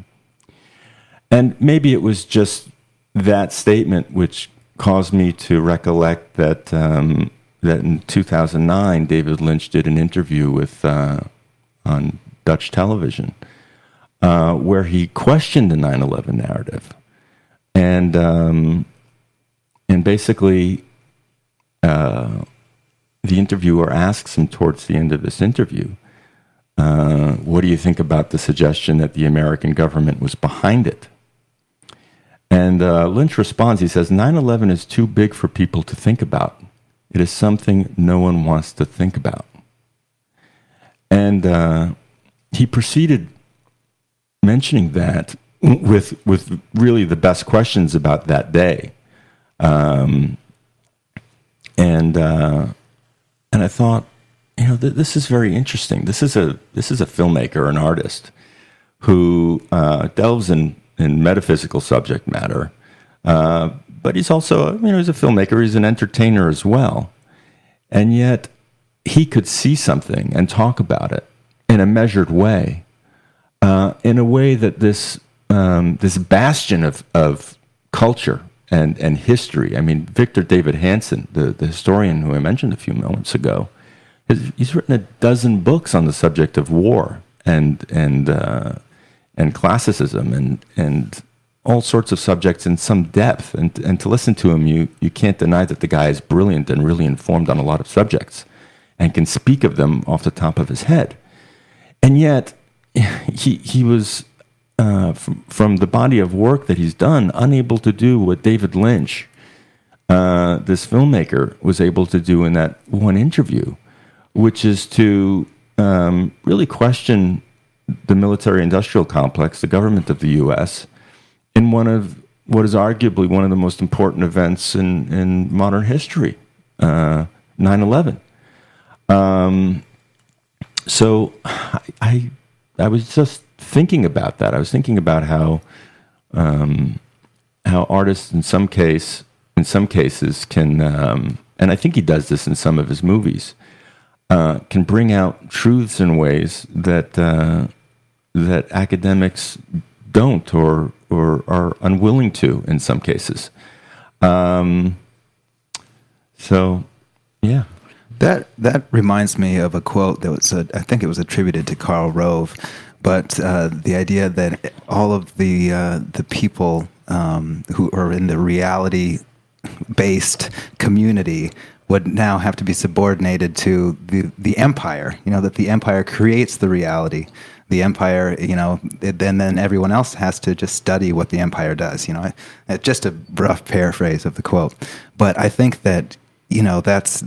Speaker 3: And maybe it was just that statement which caused me to recollect that um, that in 2009 David Lynch did an interview with uh, on Dutch television uh, where he questioned the 9/11 narrative, and um, and basically. Uh, the interviewer asks him towards the end of this interview, uh, What do you think about the suggestion that the American government was behind it? And uh, Lynch responds, he says, 9 11 is too big for people to think about. It is something no one wants to think about. And uh, he proceeded mentioning that with, with really the best questions about that day. Um, and uh, and I thought, you know, th- this is very interesting. This is a this is a filmmaker, an artist who uh, delves in in metaphysical subject matter, uh, but he's also you know he's a filmmaker. He's an entertainer as well, and yet he could see something and talk about it in a measured way, uh, in a way that this um, this bastion of of culture and, and history. I mean, Victor David Hanson, the, the historian who I mentioned a few moments ago, has, he's written a dozen books on the subject of war and, and, uh, and classicism and, and all sorts of subjects in some depth. And, and to listen to him, you, you can't deny that the guy is brilliant and really informed on a lot of subjects and can speak of them off the top of his head. And yet, he, he was uh, from, from the body of work that he's done, unable to do what David Lynch, uh, this filmmaker, was able to do in that one interview, which is to um, really question the military industrial complex, the government of the U.S., in one of what is arguably one of the most important events in, in modern history, uh, 9 11. Um, so I, I, I was just thinking about that. I was thinking about how um, how artists in some case in some cases can um, and I think he does this in some of his movies uh, can bring out truths in ways that uh, that academics don't or or are unwilling to in some cases. Um, so, yeah.
Speaker 1: That that reminds me of a quote that was, a, I think it was attributed to Karl Rove, but uh, the idea that all of the uh, the people um, who are in the reality based community would now have to be subordinated to the the empire. You know that the empire creates the reality. The empire, you know, then then everyone else has to just study what the empire does. You know, just a rough paraphrase of the quote, but I think that you know that's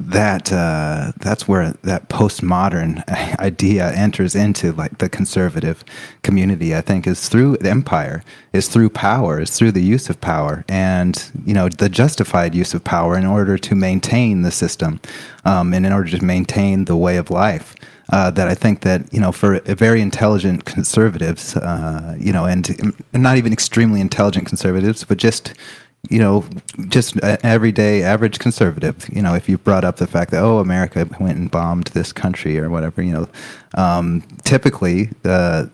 Speaker 1: that uh, that's where that postmodern idea enters into like the conservative community. I think is through empire, is through power, is through the use of power, and you know the justified use of power in order to maintain the system, um, and in order to maintain the way of life. Uh, that I think that you know for very intelligent conservatives, uh, you know, and not even extremely intelligent conservatives, but just you know, just everyday average conservative, you know, if you brought up the fact that, oh, America went and bombed this country or whatever, you know, um, typically the,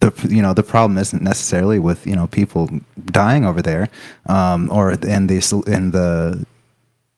Speaker 1: the, you know, the problem isn't necessarily with, you know, people dying over there um, or in the, in the,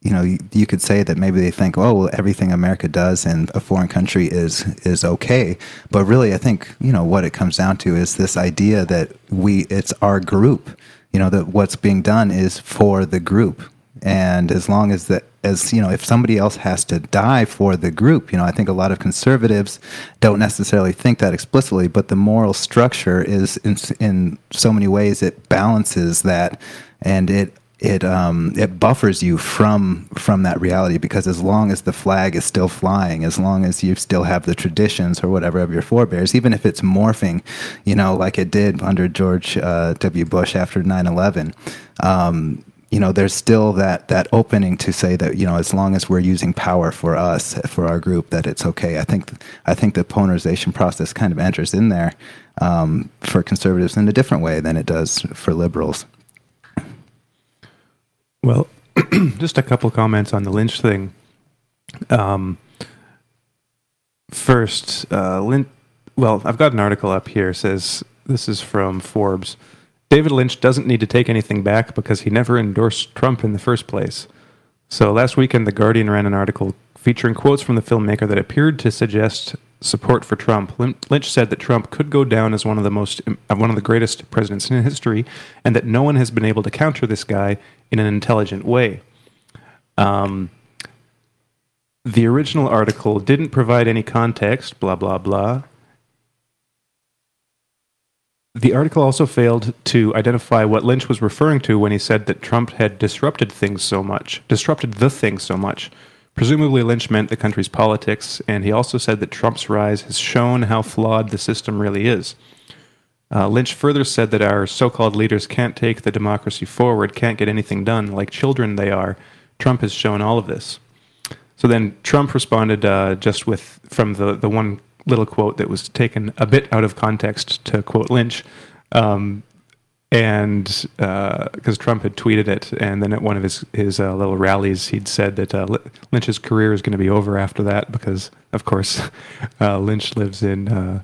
Speaker 1: you know, you, you, could say that maybe they think, oh, well, everything America does in a foreign country is is okay, but really, I think you know what it comes down to is this idea that we it's our group you know that what's being done is for the group. And as long as that as you know if somebody else has to die for the group you know i think a lot of conservatives don't necessarily think that explicitly but the moral structure is in, in so many ways it balances that and it it um, it buffers you from from that reality because as long as the flag is still flying, as long as you still have the traditions or whatever of your forebears, even if it's morphing, you know, like it did under George uh, W. Bush after 9/11. Um, you know, there's still that that opening to say that you know, as long as we're using power for us, for our group, that it's okay. I think I think the polarization process kind of enters in there um, for conservatives in a different way than it does for liberals.
Speaker 2: Well, just a couple comments on the Lynch thing. Um, first, uh, Lynch. Well, I've got an article up here. Says this is from Forbes. David Lynch doesn't need to take anything back because he never endorsed Trump in the first place. So last weekend, The Guardian ran an article featuring quotes from the filmmaker that appeared to suggest support for Trump. Lynch said that Trump could go down as one of the most uh, one of the greatest presidents in history, and that no one has been able to counter this guy in an intelligent way. Um, the original article didn't provide any context. Blah blah blah. The article also failed to identify what Lynch was referring to when he said that Trump had disrupted things so much, disrupted the thing so much. Presumably, Lynch meant the country's politics, and he also said that Trump's rise has shown how flawed the system really is. Uh, Lynch further said that our so called leaders can't take the democracy forward, can't get anything done, like children they are. Trump has shown all of this. So then Trump responded uh, just with from the, the one little quote that was taken a bit out of context to quote Lynch. Um, and because uh, Trump had tweeted it, and then at one of his his uh, little rallies, he'd said that uh, Lynch's career is going to be over after that because, of course, uh, Lynch lives in uh,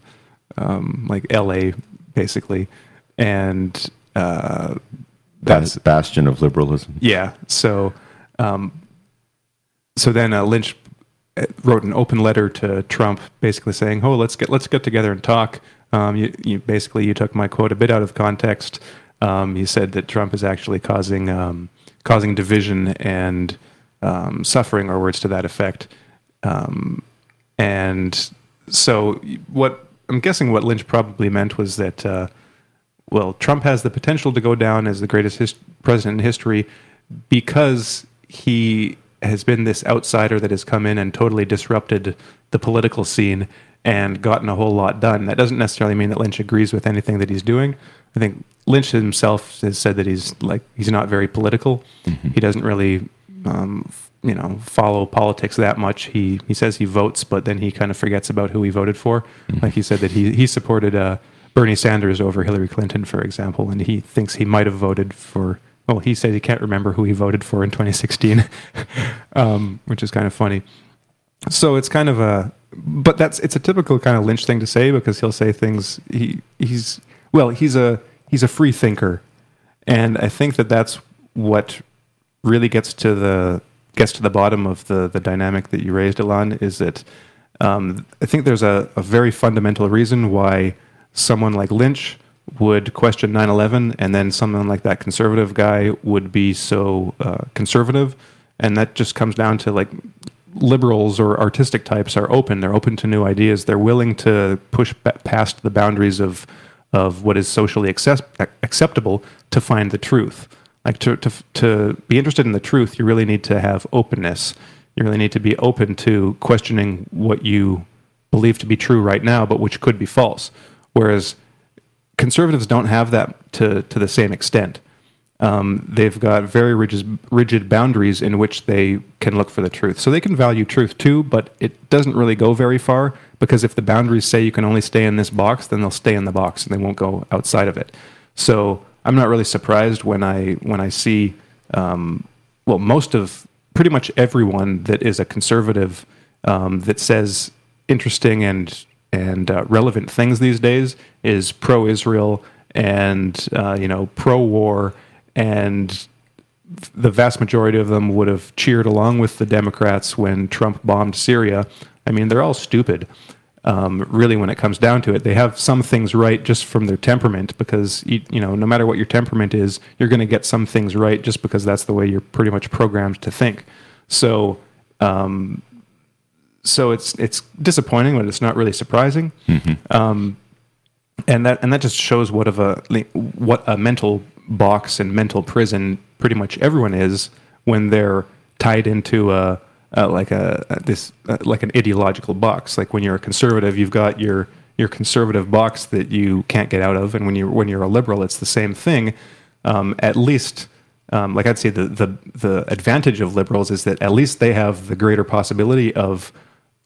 Speaker 2: um, like L.A. basically, and uh,
Speaker 3: that's bastion of liberalism.
Speaker 2: Yeah, so um, so then Lynch wrote an open letter to Trump, basically saying, "Oh, let's get let's get together and talk." Um, you, you, basically you took my quote a bit out of context. Um, you said that Trump is actually causing um, causing division and um, suffering, or words to that effect. Um, and so, what I'm guessing what Lynch probably meant was that, uh, well, Trump has the potential to go down as the greatest his- president in history because he has been this outsider that has come in and totally disrupted the political scene and gotten a whole lot done. That doesn't necessarily mean that Lynch agrees with anything that he's doing. I think Lynch himself has said that he's like he's not very political. Mm-hmm. He doesn't really, um, you know, follow politics that much. He he says he votes, but then he kind of forgets about who he voted for. Mm-hmm. Like he said that he he supported uh, Bernie Sanders over Hillary Clinton, for example, and he thinks he might have voted for. Well, he said he can't remember who he voted for in 2016, um, which is kind of funny. So it's kind of a but that's it's a typical kind of Lynch thing to say because he'll say things. He he's well, he's a he's a free thinker, and I think that that's what really gets to the gets to the bottom of the the dynamic that you raised, Elan. Is that um, I think there's a, a very fundamental reason why someone like Lynch would question 9/11, and then someone like that conservative guy would be so uh, conservative and that just comes down to like liberals or artistic types are open. They're open to new ideas. They're willing to push past the boundaries of of what is socially accept- acceptable to find the truth. Like to, to to be interested in the truth, you really need to have openness. You really need to be open to questioning what you believe to be true right now, but which could be false. Whereas conservatives don't have that to to the same extent. Um, they've got very rigid, rigid boundaries in which they can look for the truth. So they can value truth too, but it doesn't really go very far because if the boundaries say you can only stay in this box, then they'll stay in the box and they won't go outside of it. So I'm not really surprised when I when I see um, well most of pretty much everyone that is a conservative um, that says interesting and and uh, relevant things these days is pro-Israel and uh, you know pro-war and the vast majority of them would have cheered along with the Democrats when Trump bombed Syria. I mean, they're all stupid. Um, really, when it comes down to it, they have some things right just from their temperament because you, you know, no matter what your temperament is, you're going to get some things right just because that's the way you're pretty much programmed to think. So, um, so it's it's disappointing, but it's not really surprising. Mm-hmm. Um, and that and that just shows what of a what a mental box and mental prison pretty much everyone is when they're tied into a, a like a, a this like an ideological box. Like when you're a conservative, you've got your your conservative box that you can't get out of, and when you when you're a liberal, it's the same thing. Um, at least, um, like I'd say, the the the advantage of liberals is that at least they have the greater possibility of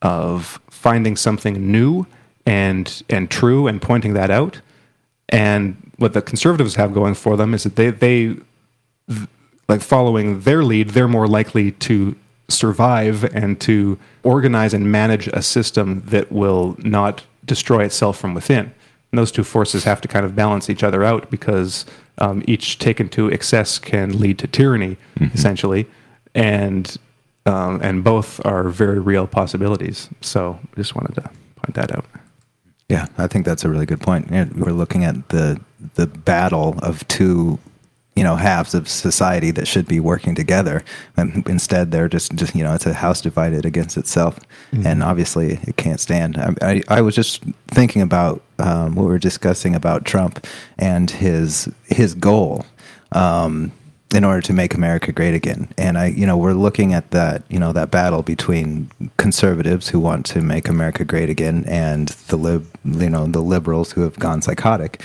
Speaker 2: of finding something new and and true and pointing that out. And what the conservatives have going for them is that they they like following their lead, they're more likely to survive and to organize and manage a system that will not destroy itself from within. And those two forces have to kind of balance each other out because um, each taken to excess can lead to tyranny, mm-hmm. essentially, and um, and both are very real possibilities. So I just wanted to point that out.
Speaker 1: Yeah, I think that's a really good point. We're looking at the the battle of two you know halves of society that should be working together and instead they're just, just you know it's a house divided against itself mm-hmm. and obviously it can't stand I, I, I was just thinking about um, what we were discussing about trump and his his goal um, in order to make America great again. And I, you know, we're looking at that, you know, that battle between conservatives who want to make America great again and the lib, you know, the liberals who have gone psychotic.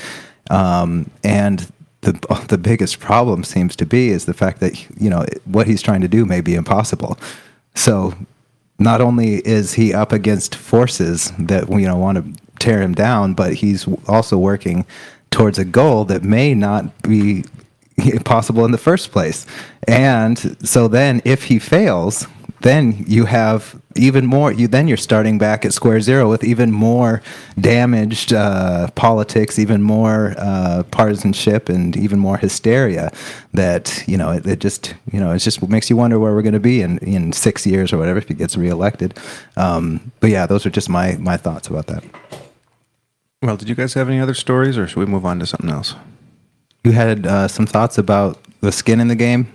Speaker 1: Um, and the the biggest problem seems to be is the fact that you know what he's trying to do may be impossible. So not only is he up against forces that you know want to tear him down, but he's also working towards a goal that may not be possible in the first place. And so then if he fails, then you have even more you then you're starting back at square zero with even more damaged uh, politics even more uh, partisanship and even more hysteria that you know it, it, just you know it just makes you wonder where we're going to be in in six years or whatever if he gets reelected. Um, but yeah those are just my my thoughts about that.
Speaker 2: Well did you guys have any other stories or should we move on to something else?
Speaker 1: You had uh, some thoughts about the skin in the game.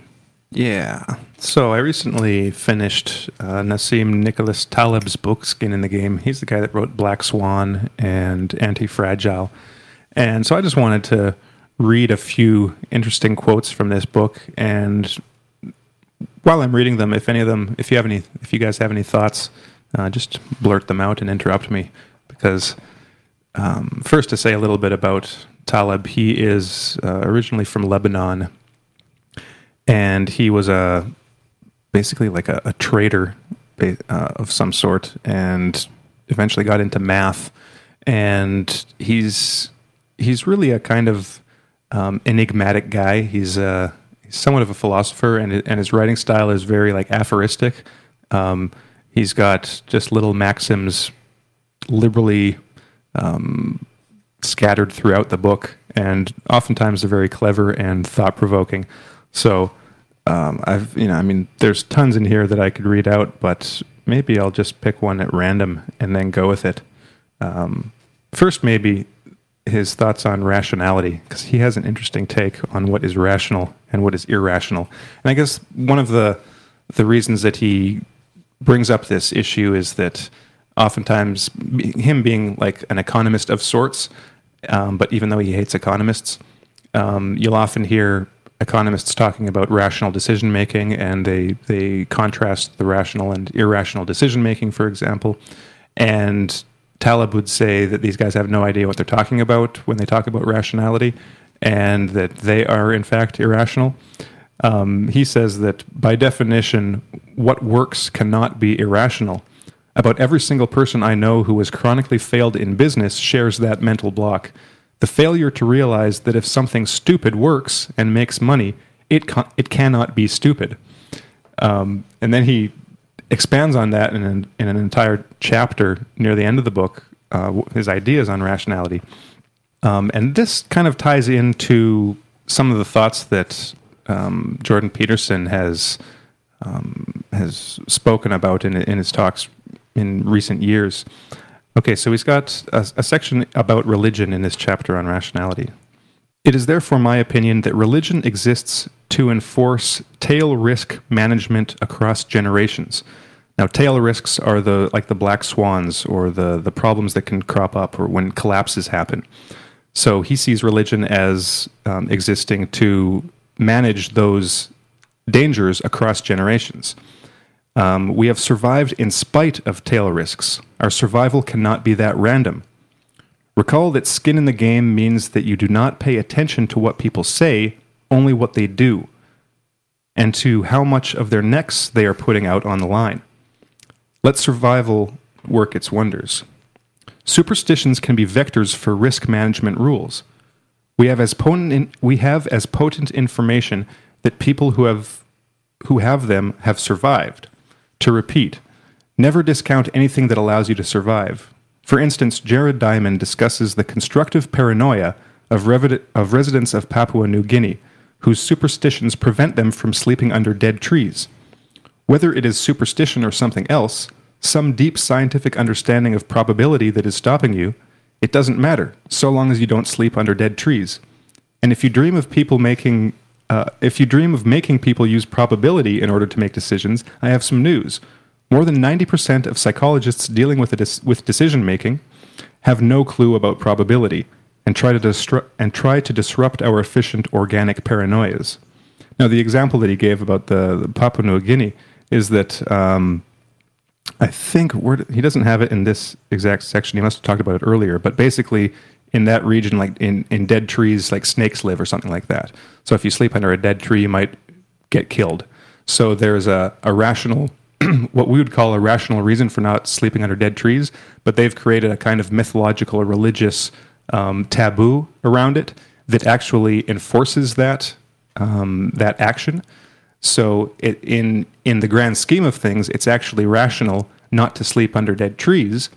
Speaker 2: Yeah. So I recently finished uh, Nassim Nicholas Taleb's book, Skin in the Game. He's the guy that wrote Black Swan and Anti Fragile. And so I just wanted to read a few interesting quotes from this book. And while I'm reading them, if any of them, if you have any, if you guys have any thoughts, uh, just blurt them out and interrupt me. Because um, first, to say a little bit about Taleb. He is uh, originally from Lebanon, and he was a basically like a, a trader uh, of some sort, and eventually got into math. And he's he's really a kind of um, enigmatic guy. Uh, he's somewhat of a philosopher, and and his writing style is very like aphoristic. Um, he's got just little maxims, liberally um, scattered throughout the book, and oftentimes they're very clever and thought provoking. So um, I've you know I mean there's tons in here that I could read out, but maybe I'll just pick one at random and then go with it. Um, first, maybe his thoughts on rationality, because he has an interesting take on what is rational and what is irrational. And I guess one of the the reasons that he brings up this issue is that oftentimes him being like an economist of sorts, um, but even though he hates economists, um, you'll often hear economists talking about rational decision making, and they they contrast the rational and irrational decision making, for example. And Taleb would say that these guys have no idea what they're talking about when they talk about rationality, and that they are in fact irrational. Um, he says that by definition, what works cannot be irrational. About every single person I know who has chronically failed in business shares that mental block. The failure to realize that if something stupid works and makes money, it, it cannot be stupid. Um, and then he expands on that in an, in an entire chapter near the end of the book, uh, his ideas on rationality. Um, and this kind of ties into some of the thoughts that um, Jordan Peterson has um, has spoken about in, in his talks in recent years. Okay, so he's got a, a section about religion in this chapter on rationality. It is therefore my opinion that religion exists to enforce tail risk management across generations. Now, tail risks are the like the black swans or the the problems that can crop up or when collapses happen. So he sees religion as um, existing to manage those dangers across generations. Um, we have survived in spite of tail risks. Our survival cannot be that random. Recall that skin in the game means that you do not pay attention to what people say, only what they do, and to how much of their necks they are putting out on the line. Let survival work its wonders. Superstitions can be vectors for risk management rules. We have as potent in, we have as potent information that people who have who have them have survived. To repeat, never discount anything that allows you to survive. For instance, Jared Diamond discusses the constructive paranoia of, of residents of Papua New Guinea, whose superstitions prevent them from sleeping under dead trees. Whether it is superstition or something else, some deep scientific understanding of probability that is stopping you, it doesn't matter, so long as you don't sleep under dead trees. And if you dream of people making uh, if you dream of making people use probability in order to make decisions, I have some news. More than 90% of psychologists dealing with, with decision making have no clue about probability and try, to distru- and try to disrupt our efficient organic paranoias. Now, the example that he gave about the, the Papua New Guinea is that um, I think he doesn't have it in this exact section. He must have talked about it earlier. But basically, in that region, like in, in dead trees, like snakes live or something like that. So if you sleep under a dead tree, you might get killed. So there's a, a rational, what we would call a rational reason for not sleeping under dead trees, but they've created a kind of mythological or religious um, taboo around it that actually enforces that um, that action. So it, in in the grand scheme of things, it's actually rational not to sleep under dead trees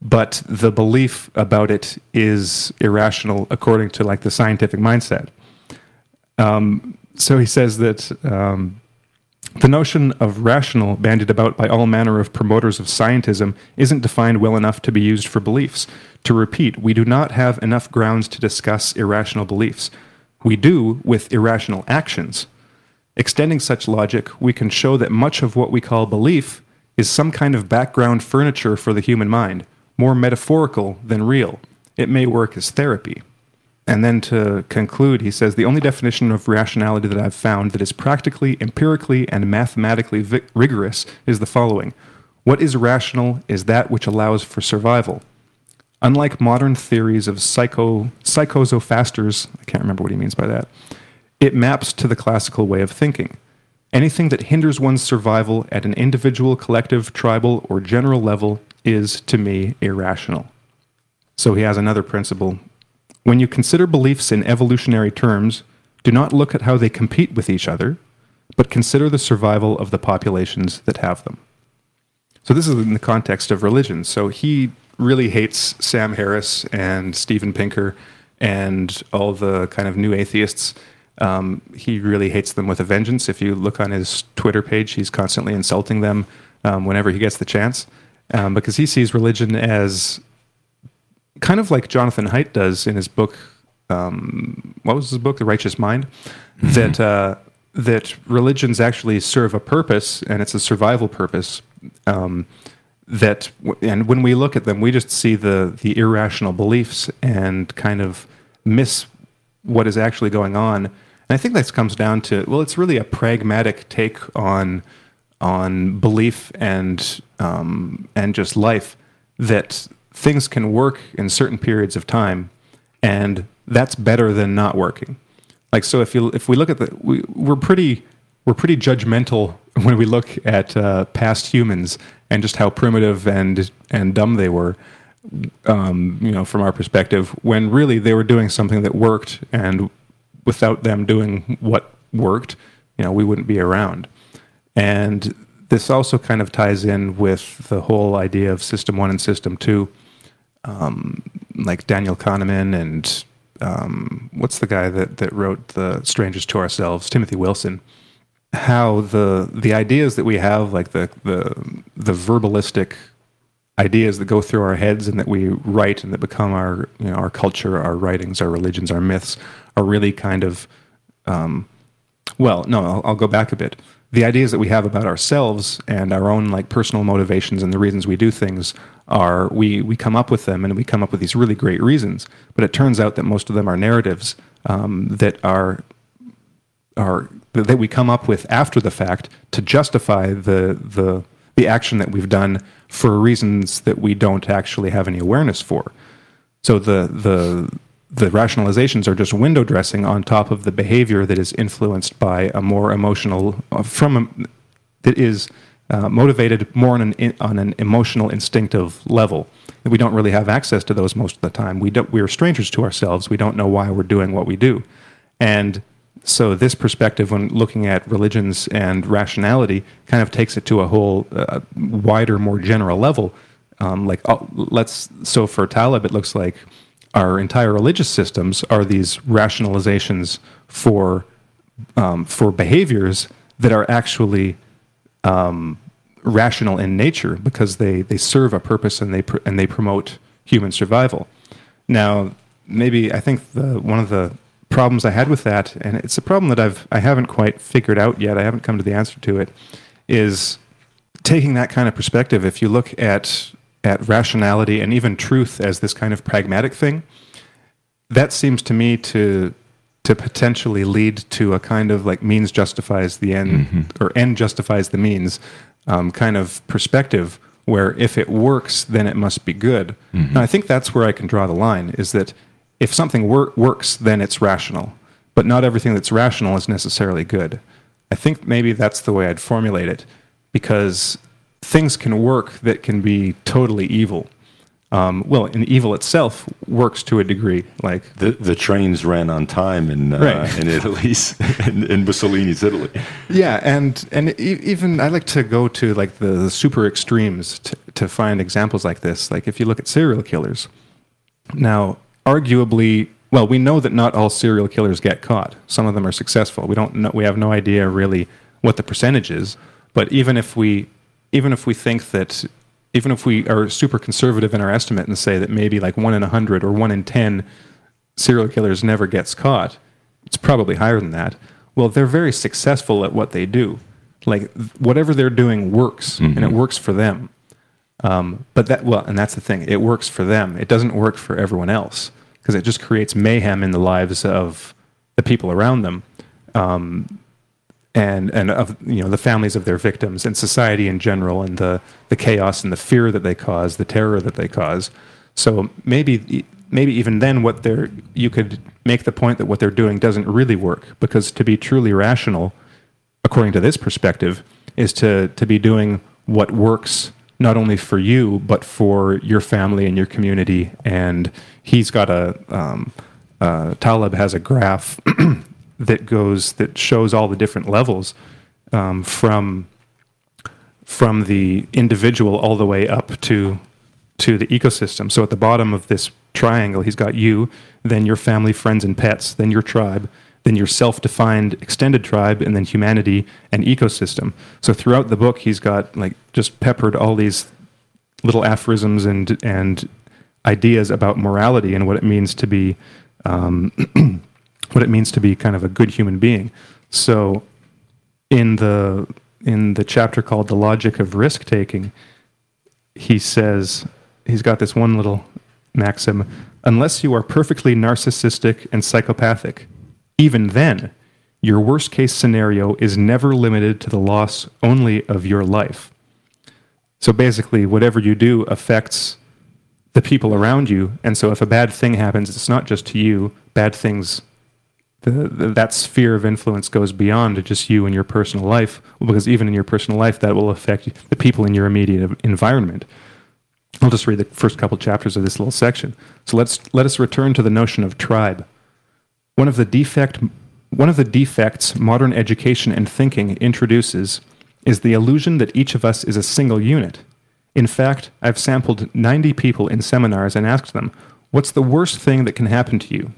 Speaker 2: but the belief about it is irrational according to like the scientific mindset. Um, so he says that um, the notion of rational, bandied about by all manner of promoters of scientism, isn't defined well enough to be used for beliefs. To repeat, we do not have enough grounds to discuss irrational beliefs. We do with irrational actions. Extending such logic, we can show that much of what we call belief is some kind of background furniture for the human mind more metaphorical than real. It may work as therapy. And then to conclude, he says the only definition of rationality that I've found that is practically, empirically, and mathematically vi- rigorous is the following What is rational is that which allows for survival. Unlike modern theories of psycho, psychosophasters, I can't remember what he means by that, it maps to the classical way of thinking. Anything that hinders one's survival at an individual, collective, tribal, or general level is to me irrational. So he has another principle. When you consider beliefs in evolutionary terms, do not look at how they compete with each other, but consider the survival of the populations that have them. So this is in the context of religion. So he really hates Sam Harris and Steven Pinker and all the kind of new atheists. Um, he really hates them with a vengeance. If you look on his Twitter page, he's constantly insulting them um, whenever he gets the chance um, because he sees religion as kind of like Jonathan Haidt does in his book. Um, what was his book, The Righteous Mind? Mm-hmm. That uh, that religions actually serve a purpose, and it's a survival purpose. Um, that and when we look at them, we just see the the irrational beliefs and kind of miss what is actually going on. And I think this comes down to well, it's really a pragmatic take on on belief and um, and just life that things can work in certain periods of time, and that's better than not working. Like so, if you if we look at the we, we're pretty we're pretty judgmental when we look at uh, past humans and just how primitive and and dumb they were. Um, you know, from our perspective, when really they were doing something that worked, and without them doing what worked, you know, we wouldn't be around. And this also kind of ties in with the whole idea of System One and System Two, um, like Daniel Kahneman and um, what's the guy that that wrote the Strangers to Ourselves, Timothy Wilson how the the ideas that we have, like the the the verbalistic ideas that go through our heads and that we write and that become our you know our culture, our writings, our religions, our myths, are really kind of um, well. No, I'll, I'll go back a bit. The ideas that we have about ourselves and our own like personal motivations and the reasons we do things are we we come up with them and we come up with these really great reasons. But it turns out that most of them are narratives um, that are are that we come up with after the fact to justify the the the action that we've done for reasons that we don't actually have any awareness for. So the the the rationalizations are just window dressing on top of the behavior that is influenced by a more emotional uh, from a, that is uh, motivated more on an on an emotional instinctive level. We don't really have access to those most of the time. We don't. We are strangers to ourselves. We don't know why we're doing what we do, and so this perspective, when looking at religions and rationality, kind of takes it to a whole uh, wider, more general level. Um, like, uh, let's so for Taleb, it looks like our entire religious systems are these rationalizations for um, for behaviors that are actually um, rational in nature because they they serve a purpose and they pr- and they promote human survival. Now, maybe I think the one of the problems I had with that, and it's a problem that I've I haven't quite figured out yet. I haven't come to the answer to it. Is taking that kind of perspective. If you look at at rationality and even truth as this kind of pragmatic thing, that seems to me to to potentially lead to a kind of like means justifies the end mm-hmm. or end justifies the means um, kind of perspective where if it works then it must be good mm-hmm. and i think that's where i can draw the line is that if something wor- works, then it's rational. But not everything that's rational is necessarily good. I think maybe that's the way I'd formulate it, because things can work that can be totally evil. Um, well, and evil itself works to a degree. Like
Speaker 3: the the trains ran on time in uh, right. in Italy's in, in, Mussolini's Italy.
Speaker 2: Yeah, and and even I like to go to like the, the super extremes to, to find examples like this. Like if you look at serial killers, now arguably, well, we know that not all serial killers get caught. Some of them are successful. We don't know, we have no idea really what the percentage is. But even if we, even if we think that, even if we are super conservative in our estimate and say that maybe like one in a hundred or one in ten serial killers never gets caught, it's probably higher than that. Well, they're very successful at what they do. Like whatever they're doing works, mm-hmm. and it mm-hmm. works for them. Um, but that well, and that's the thing. It works for them. It doesn't work for everyone else because it just creates mayhem in the lives of the people around them, um, and and of you know the families of their victims and society in general, and the the chaos and the fear that they cause, the terror that they cause. So maybe maybe even then, what they're you could make the point that what they're doing doesn't really work because to be truly rational, according to this perspective, is to to be doing what works not only for you but for your family and your community. And he's got a um, uh, Taleb has a graph that goes that shows all the different levels um, from from the individual all the way up to to the ecosystem. So at the bottom of this triangle, he's got you, then your family, friends, and pets, then your tribe, then your self defined extended tribe, and then humanity and ecosystem. So throughout the book, he's got like just peppered all these little aphorisms and, and ideas about morality and what it means to be um, what it means to be kind of a good human being. So in the in the chapter called "The Logic of Risk Taking," he says he's got this one little maxim: unless you are perfectly narcissistic and psychopathic, even then, your worst case scenario is never limited to the loss only of your life. So basically, whatever you do affects the people around you. And so if a bad thing happens, it's not just to you, bad things, the, that sphere of influence goes beyond just you and your personal life, because even in your personal life, that will affect the people in your immediate environment. I'll just read the first couple chapters of this little section. So let's let us return to the notion of tribe. One of the defect one of the defects modern education and thinking introduces is the illusion that each of us is a single unit. In fact, I've sampled 90 people in seminars and asked them, What's the worst thing that can happen to you?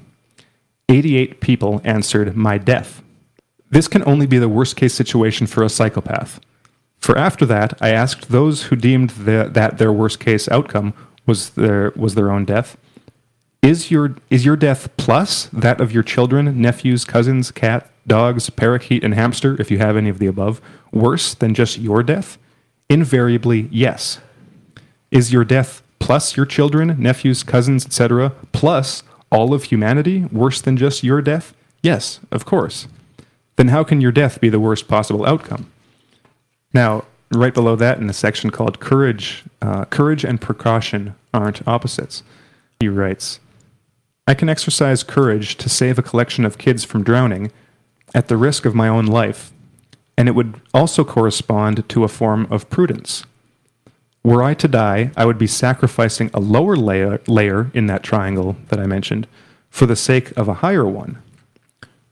Speaker 2: 88 people answered, My death. This can only be the worst case situation for a psychopath. For after that, I asked those who deemed the, that their worst case outcome was their, was their own death, is your, is your death plus that of your children, nephews, cousins, cat, dogs, parakeet, and hamster, if you have any of the above, worse than just your death? Invariably, yes. Is your death plus your children, nephews, cousins, etc., plus all of humanity worse than just your death? Yes, of course. Then how can your death be the worst possible outcome? Now, right below that in a section called Courage, uh, Courage and Precaution Aren't Opposites, he writes, I can exercise courage to save a collection of kids from drowning at the risk of my own life, and it would also correspond to a form of prudence. Were I to die, I would be sacrificing a lower layer, layer in that triangle that I mentioned for the sake of a higher one.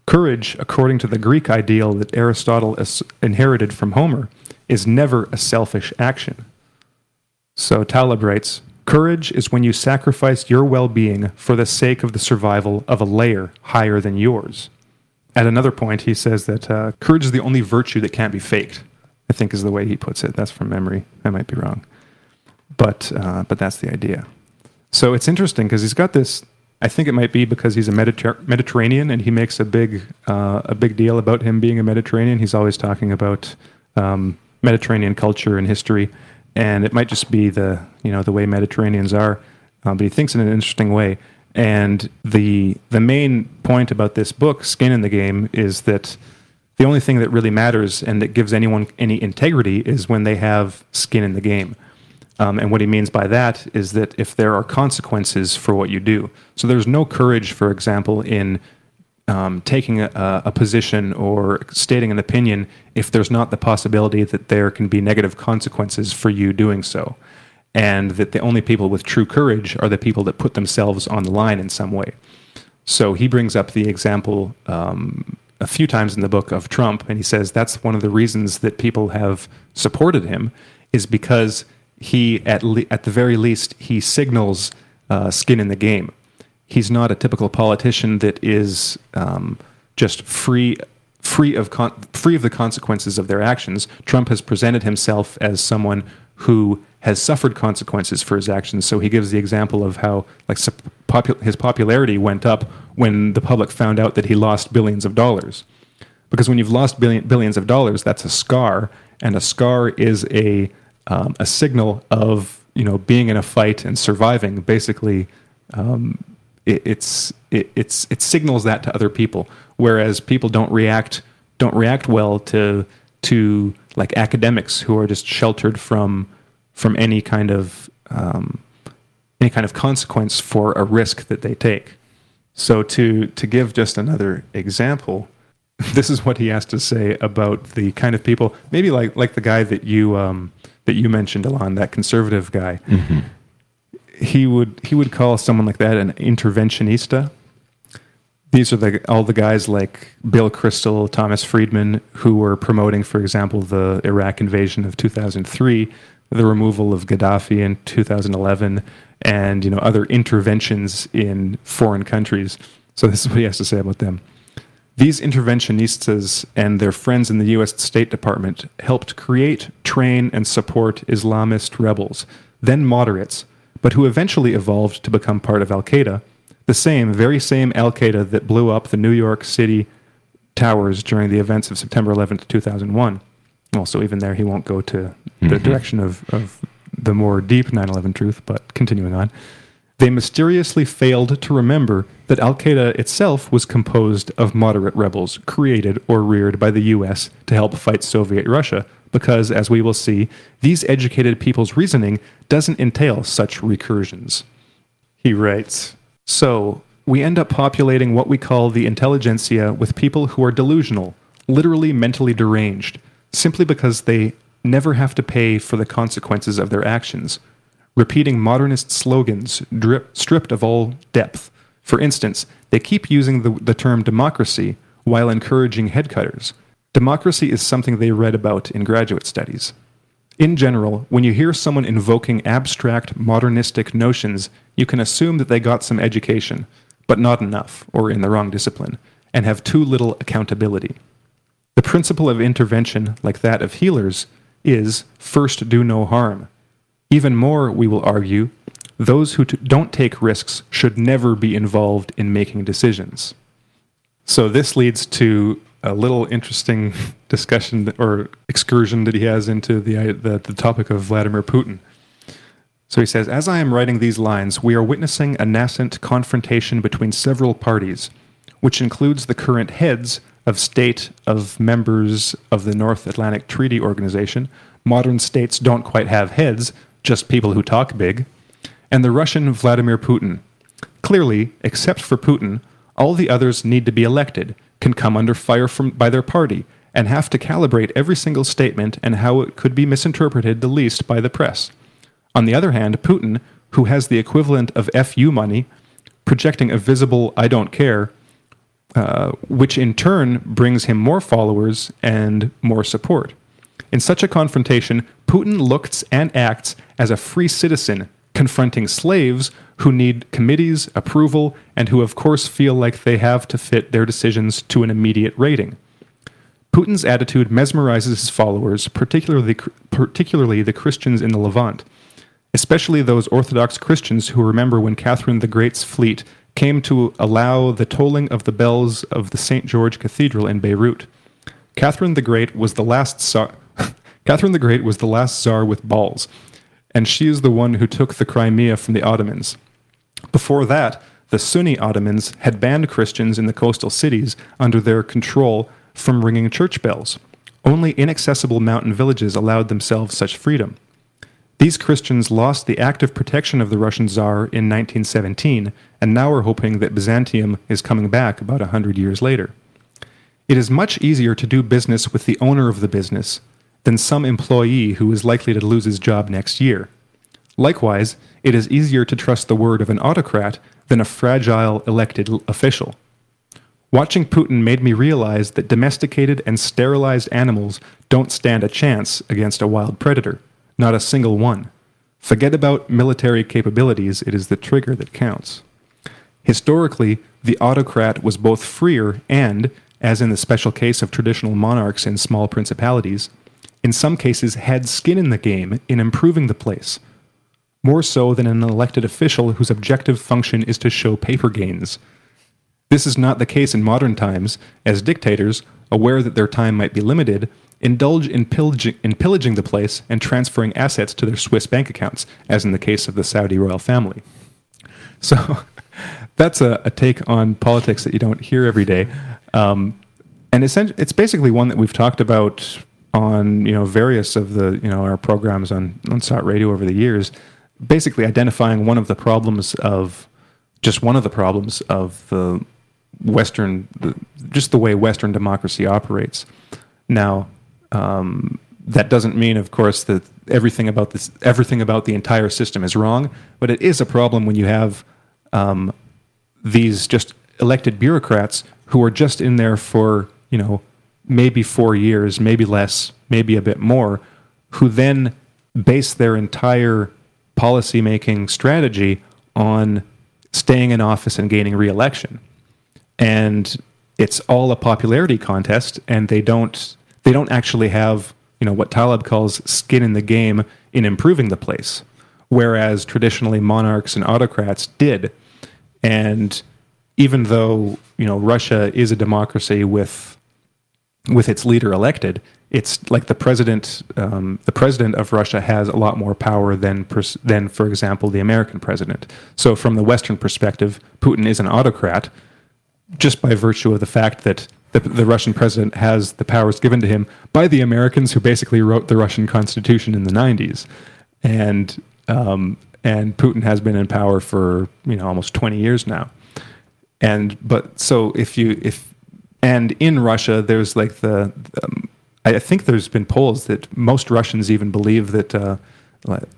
Speaker 2: Courage, according to the Greek ideal that Aristotle inherited from Homer, is never a selfish action. So Taleb writes Courage is when you sacrifice your well being for the sake of the survival of a layer higher than yours. At another point, he says that uh, courage is the only virtue that can't be faked, I think is the way he puts it. That's from memory. I might be wrong. But, uh, but that's the idea. So it's interesting because he's got this. I think it might be because he's a Mediter- Mediterranean and he makes a big, uh, a big deal about him being a Mediterranean. He's always talking about um, Mediterranean culture and history and it might just be the you know the way Mediterraneans are, um, but he thinks in an interesting way. And the the main point about this book, Skin in the Game, is that the only thing that really matters and that gives anyone any integrity is when they have skin in the game. Um, and what he means by that is that if there are consequences for what you do, so there's no courage, for example, in um, taking a, a, position or stating an opinion if there's not the possibility that there can be negative consequences for you doing so. And that the only people with true courage are the people that put themselves on the line in some way. So he brings up the example um, a few times in the book of Trump, and he says that's one of the reasons that people have supported him is because he, at, le- at the very least, he signals uh, skin in the game he's not a typical politician that is um, just free free of con- free of the consequences of their actions. Trump has presented himself as someone who has suffered consequences for his actions. So he gives the example of how like popu- his popularity went up when the public found out that he lost billions of dollars. Because when you've lost billion, billions of dollars, that's a scar, and a scar is a um, a signal of you know being in a fight and surviving. Basically, um, it, it's it, it's it signals that to other people, whereas people don't react don't react well to to like academics who are just sheltered from from any kind of um, any kind of consequence for a risk that they take. So to to give just another example, this is what he has to say about the kind of people, maybe like like the guy that you um, that you mentioned, Elan, that conservative guy. Mm-hmm he would he would call someone like that an interventionista. These are the all the guys like Bill Kristol, Thomas Friedman, who were promoting, for example, the Iraq invasion of 2003, the removal of Gaddafi in 2011, and you know other interventions in foreign countries. So this is what he has to say about them. These interventionistas and their friends in the U.S. State Department helped create, train, and support Islamist rebels, then moderates, but who eventually evolved to become part of Al Qaeda, the same, very same Al Qaeda that blew up the New York City towers during the events of September 11th, 2001. Also, even there, he won't go to the mm-hmm. direction of, of the more deep 9 11 truth, but continuing on. They mysteriously failed to remember that Al Qaeda itself was composed of moderate rebels created or reared by the US to help fight Soviet Russia, because, as we will see, these educated people's reasoning doesn't entail such recursions. He writes So, we end up populating what we call the intelligentsia with people who are delusional, literally mentally deranged, simply because they never have to pay for the consequences of their actions, repeating modernist slogans drip, stripped of all depth. For instance, they keep using the, the term democracy while encouraging headcutters. Democracy is something they read about in graduate studies. In general, when you hear someone invoking abstract modernistic notions, you can assume that they got some education, but not enough, or in the wrong discipline, and have too little accountability. The principle of intervention, like that of healers, is first do no harm. Even more, we will argue, those who t- don't take risks should never be involved in making decisions. So, this leads to a little interesting discussion or excursion that he has into the, the, the topic of Vladimir Putin. So he says, As I am writing these lines, we are witnessing a nascent confrontation between several parties, which includes the current heads of state of members of the North Atlantic Treaty Organization. Modern states don't quite have heads, just people who talk big. And the Russian Vladimir Putin. Clearly, except for Putin, all the others need to be elected, can come under fire from, by their party, and have to calibrate every single statement and how it could be misinterpreted the least by the press. On the other hand, Putin, who has the equivalent of FU money, projecting a visible I don't care, uh, which in turn brings him more followers and more support. In such a confrontation, Putin looks and acts as a free citizen confronting slaves who need committees, approval, and who, of course, feel like they have to fit their decisions to an immediate rating. Putin's attitude mesmerizes his followers, particularly, particularly the Christians in the Levant, especially those Orthodox Christians who remember when Catherine the Great's fleet came to allow the tolling of the bells of the St. George Cathedral in Beirut. Catherine the Great was the last czar. Catherine the Great was the last czar with balls, and she is the one who took the Crimea from the Ottomans. Before that, the Sunni Ottomans had banned Christians in the coastal cities under their control from ringing church bells. Only inaccessible mountain villages allowed themselves such freedom. These Christians lost the active protection of the Russian Tsar in 1917, and now are hoping that Byzantium is coming back about a hundred years later. It is much easier to do business with the owner of the business than some employee who is likely to lose his job next year. Likewise, it is easier to trust the word of an autocrat than a fragile elected official. Watching Putin made me realize that domesticated and sterilized animals don't stand a chance against a wild predator, not a single one. Forget about military capabilities, it is the trigger that counts. Historically, the autocrat was both freer and, as in the special case of traditional monarchs in small principalities, in some cases had skin in the game in improving the place, more so than an elected official whose objective function is to show paper gains. This is not the case in modern times, as dictators, aware that their time might be limited, indulge in pillaging, in pillaging the place and transferring assets to their Swiss bank accounts, as in the case of the Saudi royal family. So that's a, a take on politics that you don't hear every day. Um, and it's, it's basically one that we've talked about on you know various of the you know our programs on on SOTT Radio over the years, basically identifying one of the problems of just one of the problems of the Western, the, just the way Western democracy operates. Now, um, that doesn't mean, of course, that everything about this, everything about the entire system is wrong. But it is a problem when you have um, these just elected bureaucrats who are just in there for you know maybe four years, maybe less, maybe a bit more, who then base their entire policy making strategy on staying in office and gaining reelection. And it's all a popularity contest, and they don't they don't actually have you know what Taleb calls skin in the game in improving the place, whereas traditionally monarchs and autocrats did. And even though you know Russia is a democracy with with its leader elected, it's like the president. Um, the president of Russia has a lot more power than, pers- than, for example, the American president. So, from the Western perspective, Putin is an autocrat, just by virtue of the fact that the, the Russian president has the powers given to him by the Americans who basically wrote the Russian Constitution in the '90s, and um, and Putin has been in power for you know almost 20 years now. And but so if you if and in Russia there's like the um, I think there's been polls that most Russians even believe that uh,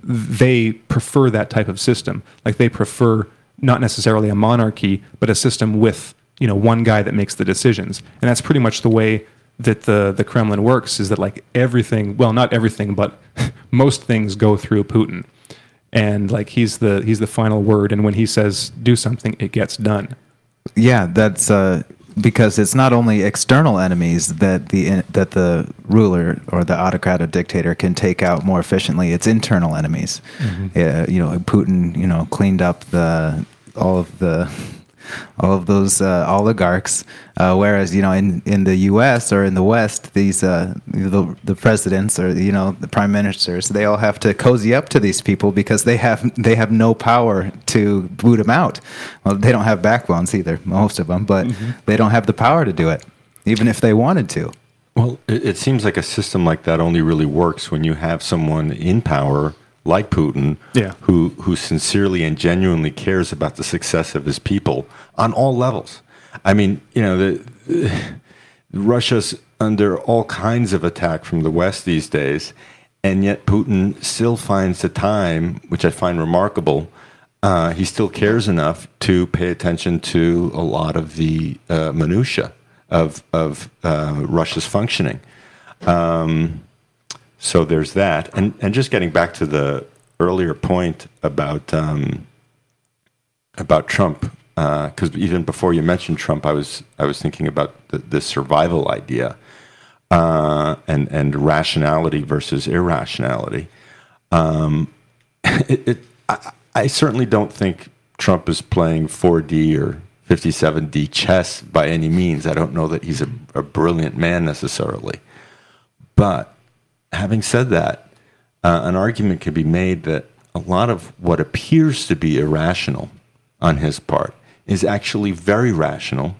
Speaker 2: they prefer that type of system. Like they prefer not necessarily a monarchy, but a system with you know one guy that makes the decisions, and that's pretty much the way that the the Kremlin works. Is that like everything? Well, not everything, but most things go through Putin, and like he's the he's the final word. And when he says do something, it gets done.
Speaker 1: Yeah, that's uh, because it's not only external enemies that the that the ruler or the autocrat or dictator can take out more efficiently. It's internal enemies. Mm-hmm. you know, Putin, you know, cleaned up the all of the all of those uh, oligarchs. Uh, whereas you know in, in the U.S. or in the West, these uh, the, the presidents or you know the prime ministers, they all have to cozy up to these people because they have they have no power to boot them out. Well, they don't have backbones either, most of them, but mm-hmm. they don't have the power to do it, even if they wanted to.
Speaker 3: Well, it, it seems like a system like that only really works when you have someone in power like Putin,
Speaker 2: yeah.
Speaker 3: who who sincerely and genuinely cares about the success of his people on all levels. I mean, you know, the, Russia's under all kinds of attack from the West these days, and yet Putin still finds the time, which I find remarkable. Uh, he still cares enough to pay attention to a lot of the uh, minutia of of uh, Russia's functioning. Um, so there's that, and and just getting back to the earlier point about um, about Trump, because uh, even before you mentioned Trump, I was I was thinking about the, the survival idea uh, and and rationality versus irrationality. Um, it, it I, I certainly don't think Trump is playing 4D or 57D chess by any means. I don't know that he's a, a brilliant man necessarily, but having said that, uh, an argument could be made that a lot of what appears to be irrational on his part is actually very rational,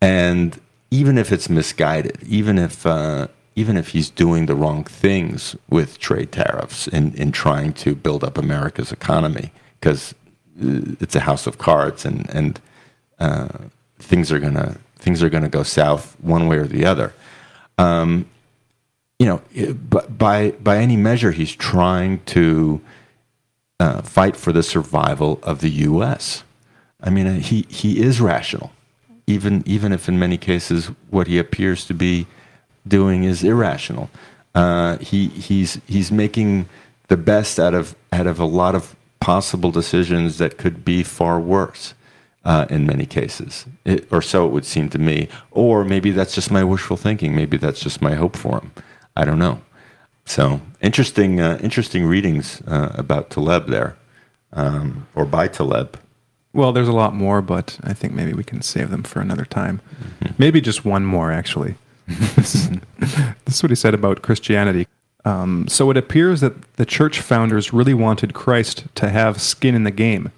Speaker 3: and even if it's misguided, even if uh, even if he's doing the wrong things with trade tariffs in, in trying to build up America's economy, because uh, it's a house of cards, and and uh, things are gonna things are gonna go south one way or the other. Um, you know, by by any measure, he's trying to uh, fight for the survival of the U.S. I mean, uh, he he is rational, even even if in many cases what he appears to be doing is irrational. Uh, he he's he's making the best out of out of a lot of possible decisions that could be far worse. Uh, in many cases, it, or so it would seem to me. Or maybe that's just my wishful thinking. Maybe that's just my hope for him. I don't know. So interesting, uh, interesting readings uh, about Taleb there, um, or by Taleb.
Speaker 2: Well, there's a lot more, but I think maybe we can save them for another time. Mm-hmm. Maybe just one more, actually. this, is, what he said about Christianity. Um, so it appears that the church founders really wanted Christ to have skin in the game.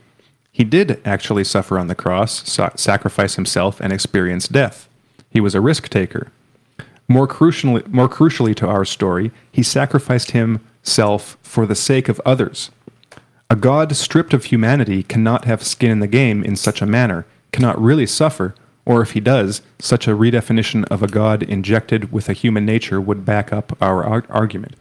Speaker 2: He did actually suffer on the cross, sa- sacrifice himself, and experience death. He was a risk taker. More crucially, more crucially to our story, he sacrificed himself for the sake of others. A God stripped of humanity cannot have skin in the game in such a manner, cannot really suffer, or if he does, such a redefinition of a God injected with a human nature would back up our argument.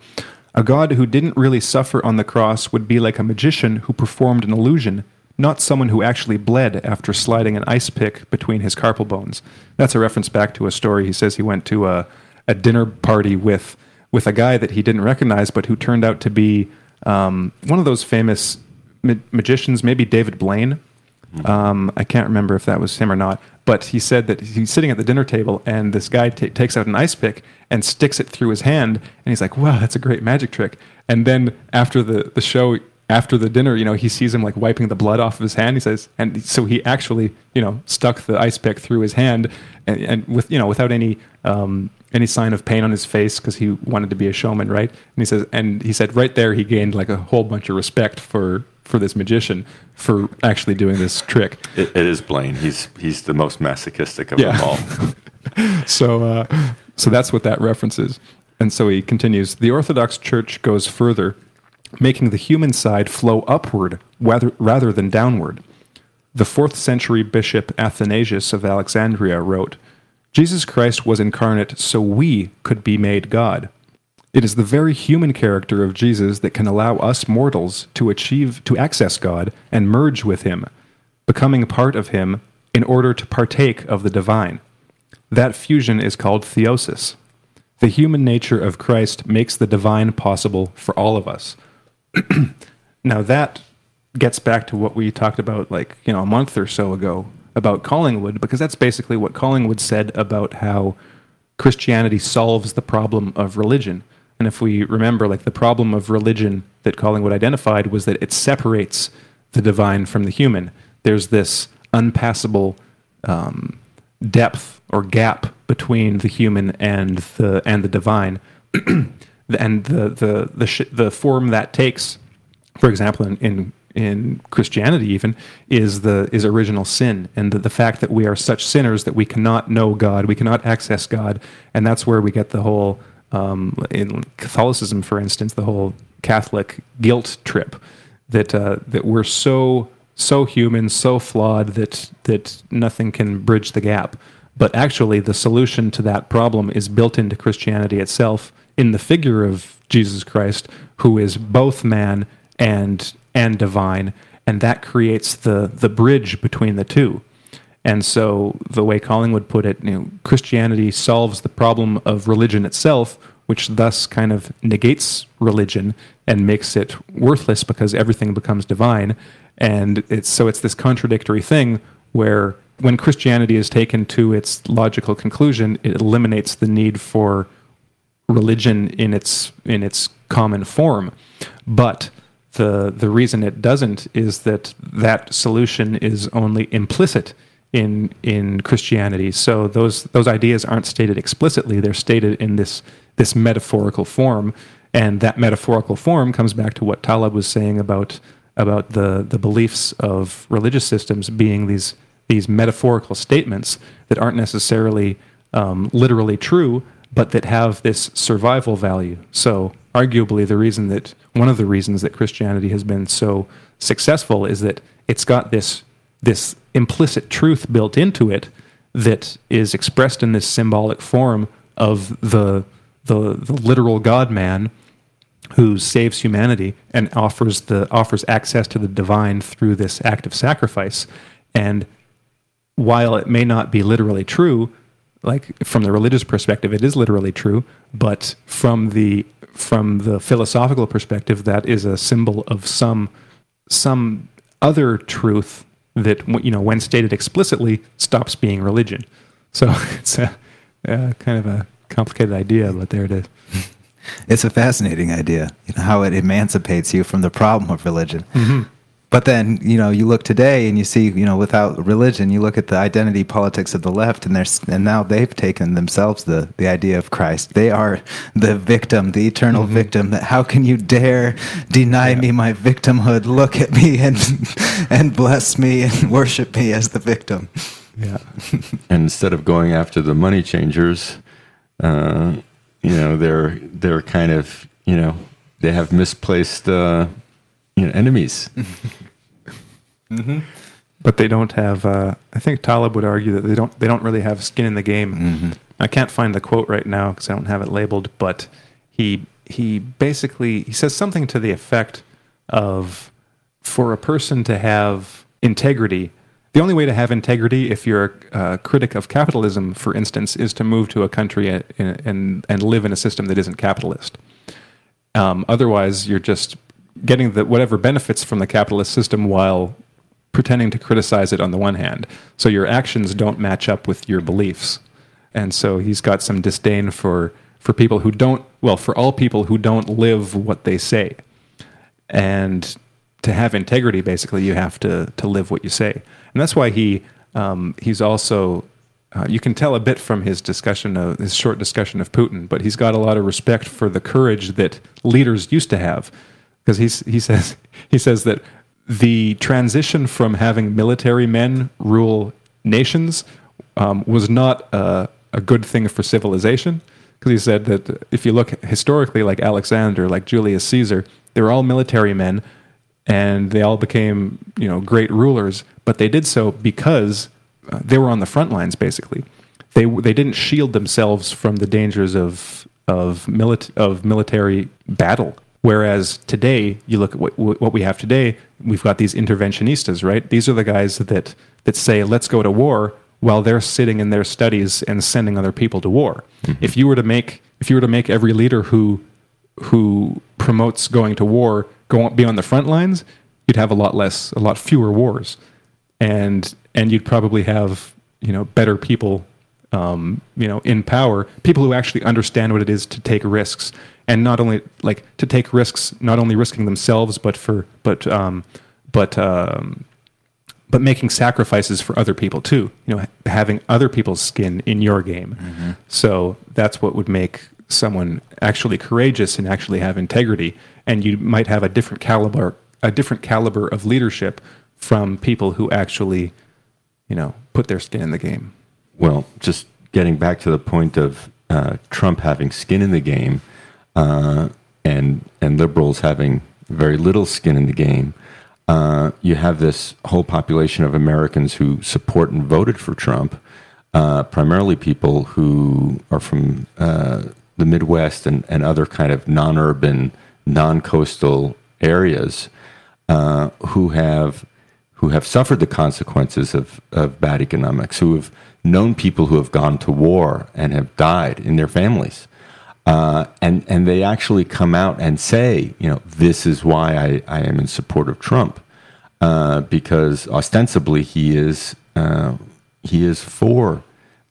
Speaker 2: A God who didn't really suffer on the cross would be like a magician who performed an illusion not someone who actually bled after sliding an ice pick between his carpal bones. That's a reference back to a story. He says he went to a, a dinner party with with a guy that he didn't recognize, but who turned out to be um, one of those famous ma- magicians, maybe David Blaine. Mm-hmm. Um, I can't remember if that was him or not, but he said that he's sitting at the dinner table and this guy t- takes out an ice pick and sticks it through his hand, and he's like, "Wow, that's a great magic trick." And then after the the show, after the dinner, you know, he sees him like wiping the blood off of his hand. He says, and so he actually, you know, stuck the ice pick through his hand, and, and with you know without any um, any sign of pain on his face because he wanted to be a showman, right? And he says, and he said right there he gained like a whole bunch of respect for for this magician for actually doing this trick.
Speaker 3: It, it is Blaine. He's he's the most masochistic of them all.
Speaker 2: so uh, so that's what that references. And so he continues The Orthodox Church goes further, making the human side flow upward rather, rather than downward. The fourth century bishop Athanasius of Alexandria wrote Jesus Christ was incarnate so we could be made God. It is the very human character of Jesus that can allow us mortals to achieve, to access God and merge with Him, becoming part of Him in order to partake of the divine. That fusion is called theosis. The human nature of Christ makes the divine possible for all of us. now that gets back to what we talked about like, you know, a month or so ago about Collingwood because that's basically what Collingwood said about how Christianity solves the problem of religion. And if we remember like the problem of religion that Collingwood identified was that it separates the divine from the human. There's this unpassable um, depth or gap between the human and the and the divine, and the the the sh- the form that takes, for example, in, in in Christianity even is the is original sin and the, the fact that we are such sinners that we cannot know God, we cannot access God, and that's where we get the whole um, in Catholicism, for instance, the whole Catholic guilt trip that uh, that we're so so human, so flawed that that nothing can bridge the gap. But actually, the solution to that problem is built into Christianity itself in the figure of Jesus Christ, who is both man and and divine, and that creates the the bridge between the two. And so, the way Collingwood put it, you know, Christianity solves the problem of religion itself, which thus kind of negates religion and makes it worthless because everything becomes divine. And it's so it's this contradictory thing where when Christianity is taken to its logical conclusion, it eliminates the need for religion in its in its common form. But the the reason it doesn't is that that solution is only implicit in in Christianity. So those those ideas aren't stated explicitly; they're stated in this this metaphorical form, and that metaphorical form comes back to what Taleb was saying about about the the beliefs of religious systems being these these metaphorical statements that aren't necessarily um, literally true, but that have this survival value. So, arguably, the reason that one of the reasons that Christianity has been so successful is that it's got this this implicit truth built into it that is expressed in this symbolic form of the the, the literal God man who saves humanity and offers the offers access to the divine through this act of sacrifice and while it may not be literally true, like from the religious perspective, it is literally true, but from the from the philosophical perspective, that is a symbol of some some other truth that you know, when stated explicitly, stops being religion. So it's a, a kind of a complicated idea, but there it is.
Speaker 1: It's a fascinating idea, you know, how it emancipates you from the problem of religion.
Speaker 2: Mm-hmm.
Speaker 1: But then, you know, you look today and you see, you know, without religion, you look at the identity politics of the left, and there's and now they've taken themselves the the idea of Christ. They are the victim, the eternal mm-hmm. victim. That how can you dare deny yeah. me my victimhood? Look at me and and bless me and worship me as the victim.
Speaker 2: Yeah.
Speaker 3: and instead of going after the money changers, uh, you know, they're they're kind of you know they have misplaced. Uh, you know, enemies.
Speaker 2: mm-hmm. But they don't have. Uh, I think Taleb would argue that they don't. They don't really have skin in the game. Mm-hmm. I can't find the quote right now because I don't have it labeled. But he he basically he says something to the effect of, for a person to have integrity, the only way to have integrity, if you're a, a critic of capitalism, for instance, is to move to a country and and, and live in a system that isn't capitalist. Um, otherwise, you're just getting the whatever benefits from the capitalist system while pretending to criticize it on the one hand. So your actions don't match up with your beliefs. And so he's got some disdain for for people who don't well, for all people who don't live what they say. And to have integrity, basically, you have to to live what you say, and that's why he um, he's also. Uh, you can tell a bit from his discussion of his short discussion of Putin, but he's got a lot of respect for the courage that leaders used to have, because he says he says that the transition from having military men rule nations um, was not a, a good thing for civilization because he said that if you look historically, like Alexander, like Julius Caesar, they were all military men, and they all became you know great rulers. But they did so because uh, they were on the front lines. Basically, they they didn't shield themselves from the dangers of of mili- of military battle. Whereas today, you look at what, what we have today. We've got these interventionistas, right? These are the guys that that say, "Let's go to war," while they're sitting in their studies and sending other people to war. Mm-hmm. If you were to make if you were to make every leader who who promotes going to war go on, be on the front lines, you'd have a lot less, a lot fewer wars, and and you'd probably have you know better people, um, you know, in power, people who actually understand what it is to take risks, and not only like to take risks, not only risking themselves, but for but um, but um, but making sacrifices for other people too. You know, having other people's skin in your game. Mm-hmm. So that's what would make someone actually courageous and actually have integrity. And you might have a different caliber, a different caliber of leadership from people who actually, you know, put their skin in the game.
Speaker 3: Well, just getting back to the point of uh, Trump having skin in the game, uh, and and liberals having very little skin in the game uh, you have this whole population of Americans who support and voted for Trump, uh, primarily people who are from uh, the Midwest and, and other kind of non urban, non coastal areas uh, who have who have suffered the consequences of, of bad economics, who have known people who have gone to war and have died in their families. Uh, and and they actually come out and say, you know, this is why I, I am in support of Trump, uh, because ostensibly he is uh, he is for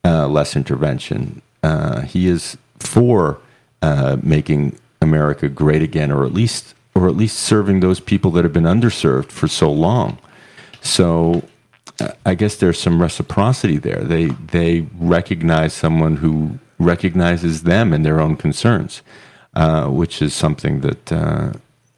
Speaker 3: uh, less intervention. Uh, he is for uh, making America great again, or at least or at least serving those people that have been underserved for so long. So I guess there's some reciprocity there. They they recognize someone who recognizes them and their own concerns, uh, which is something that uh,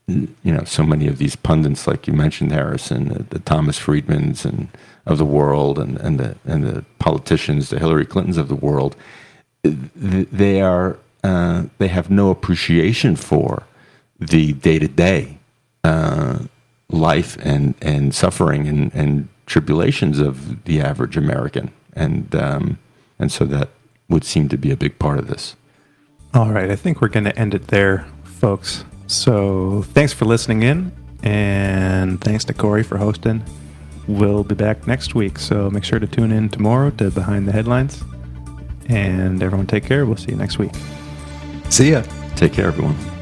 Speaker 3: you know so many of these pundits, like you mentioned, Harrison, the, the Thomas Friedmans and of the world, and, and the and the politicians, the Hillary Clintons of the world, they are uh, they have no appreciation for the day to day life and and suffering and and tribulations of the average American, and um, and so that would seem to be a big part of this.
Speaker 2: All right, I think we're going to end it there, folks. So thanks for listening in, and thanks to Corey for hosting. We'll be back next week, so make sure to tune in tomorrow to Behind the Headlines. And everyone, take care. We'll see you next week.
Speaker 1: See ya.
Speaker 3: Take care, everyone.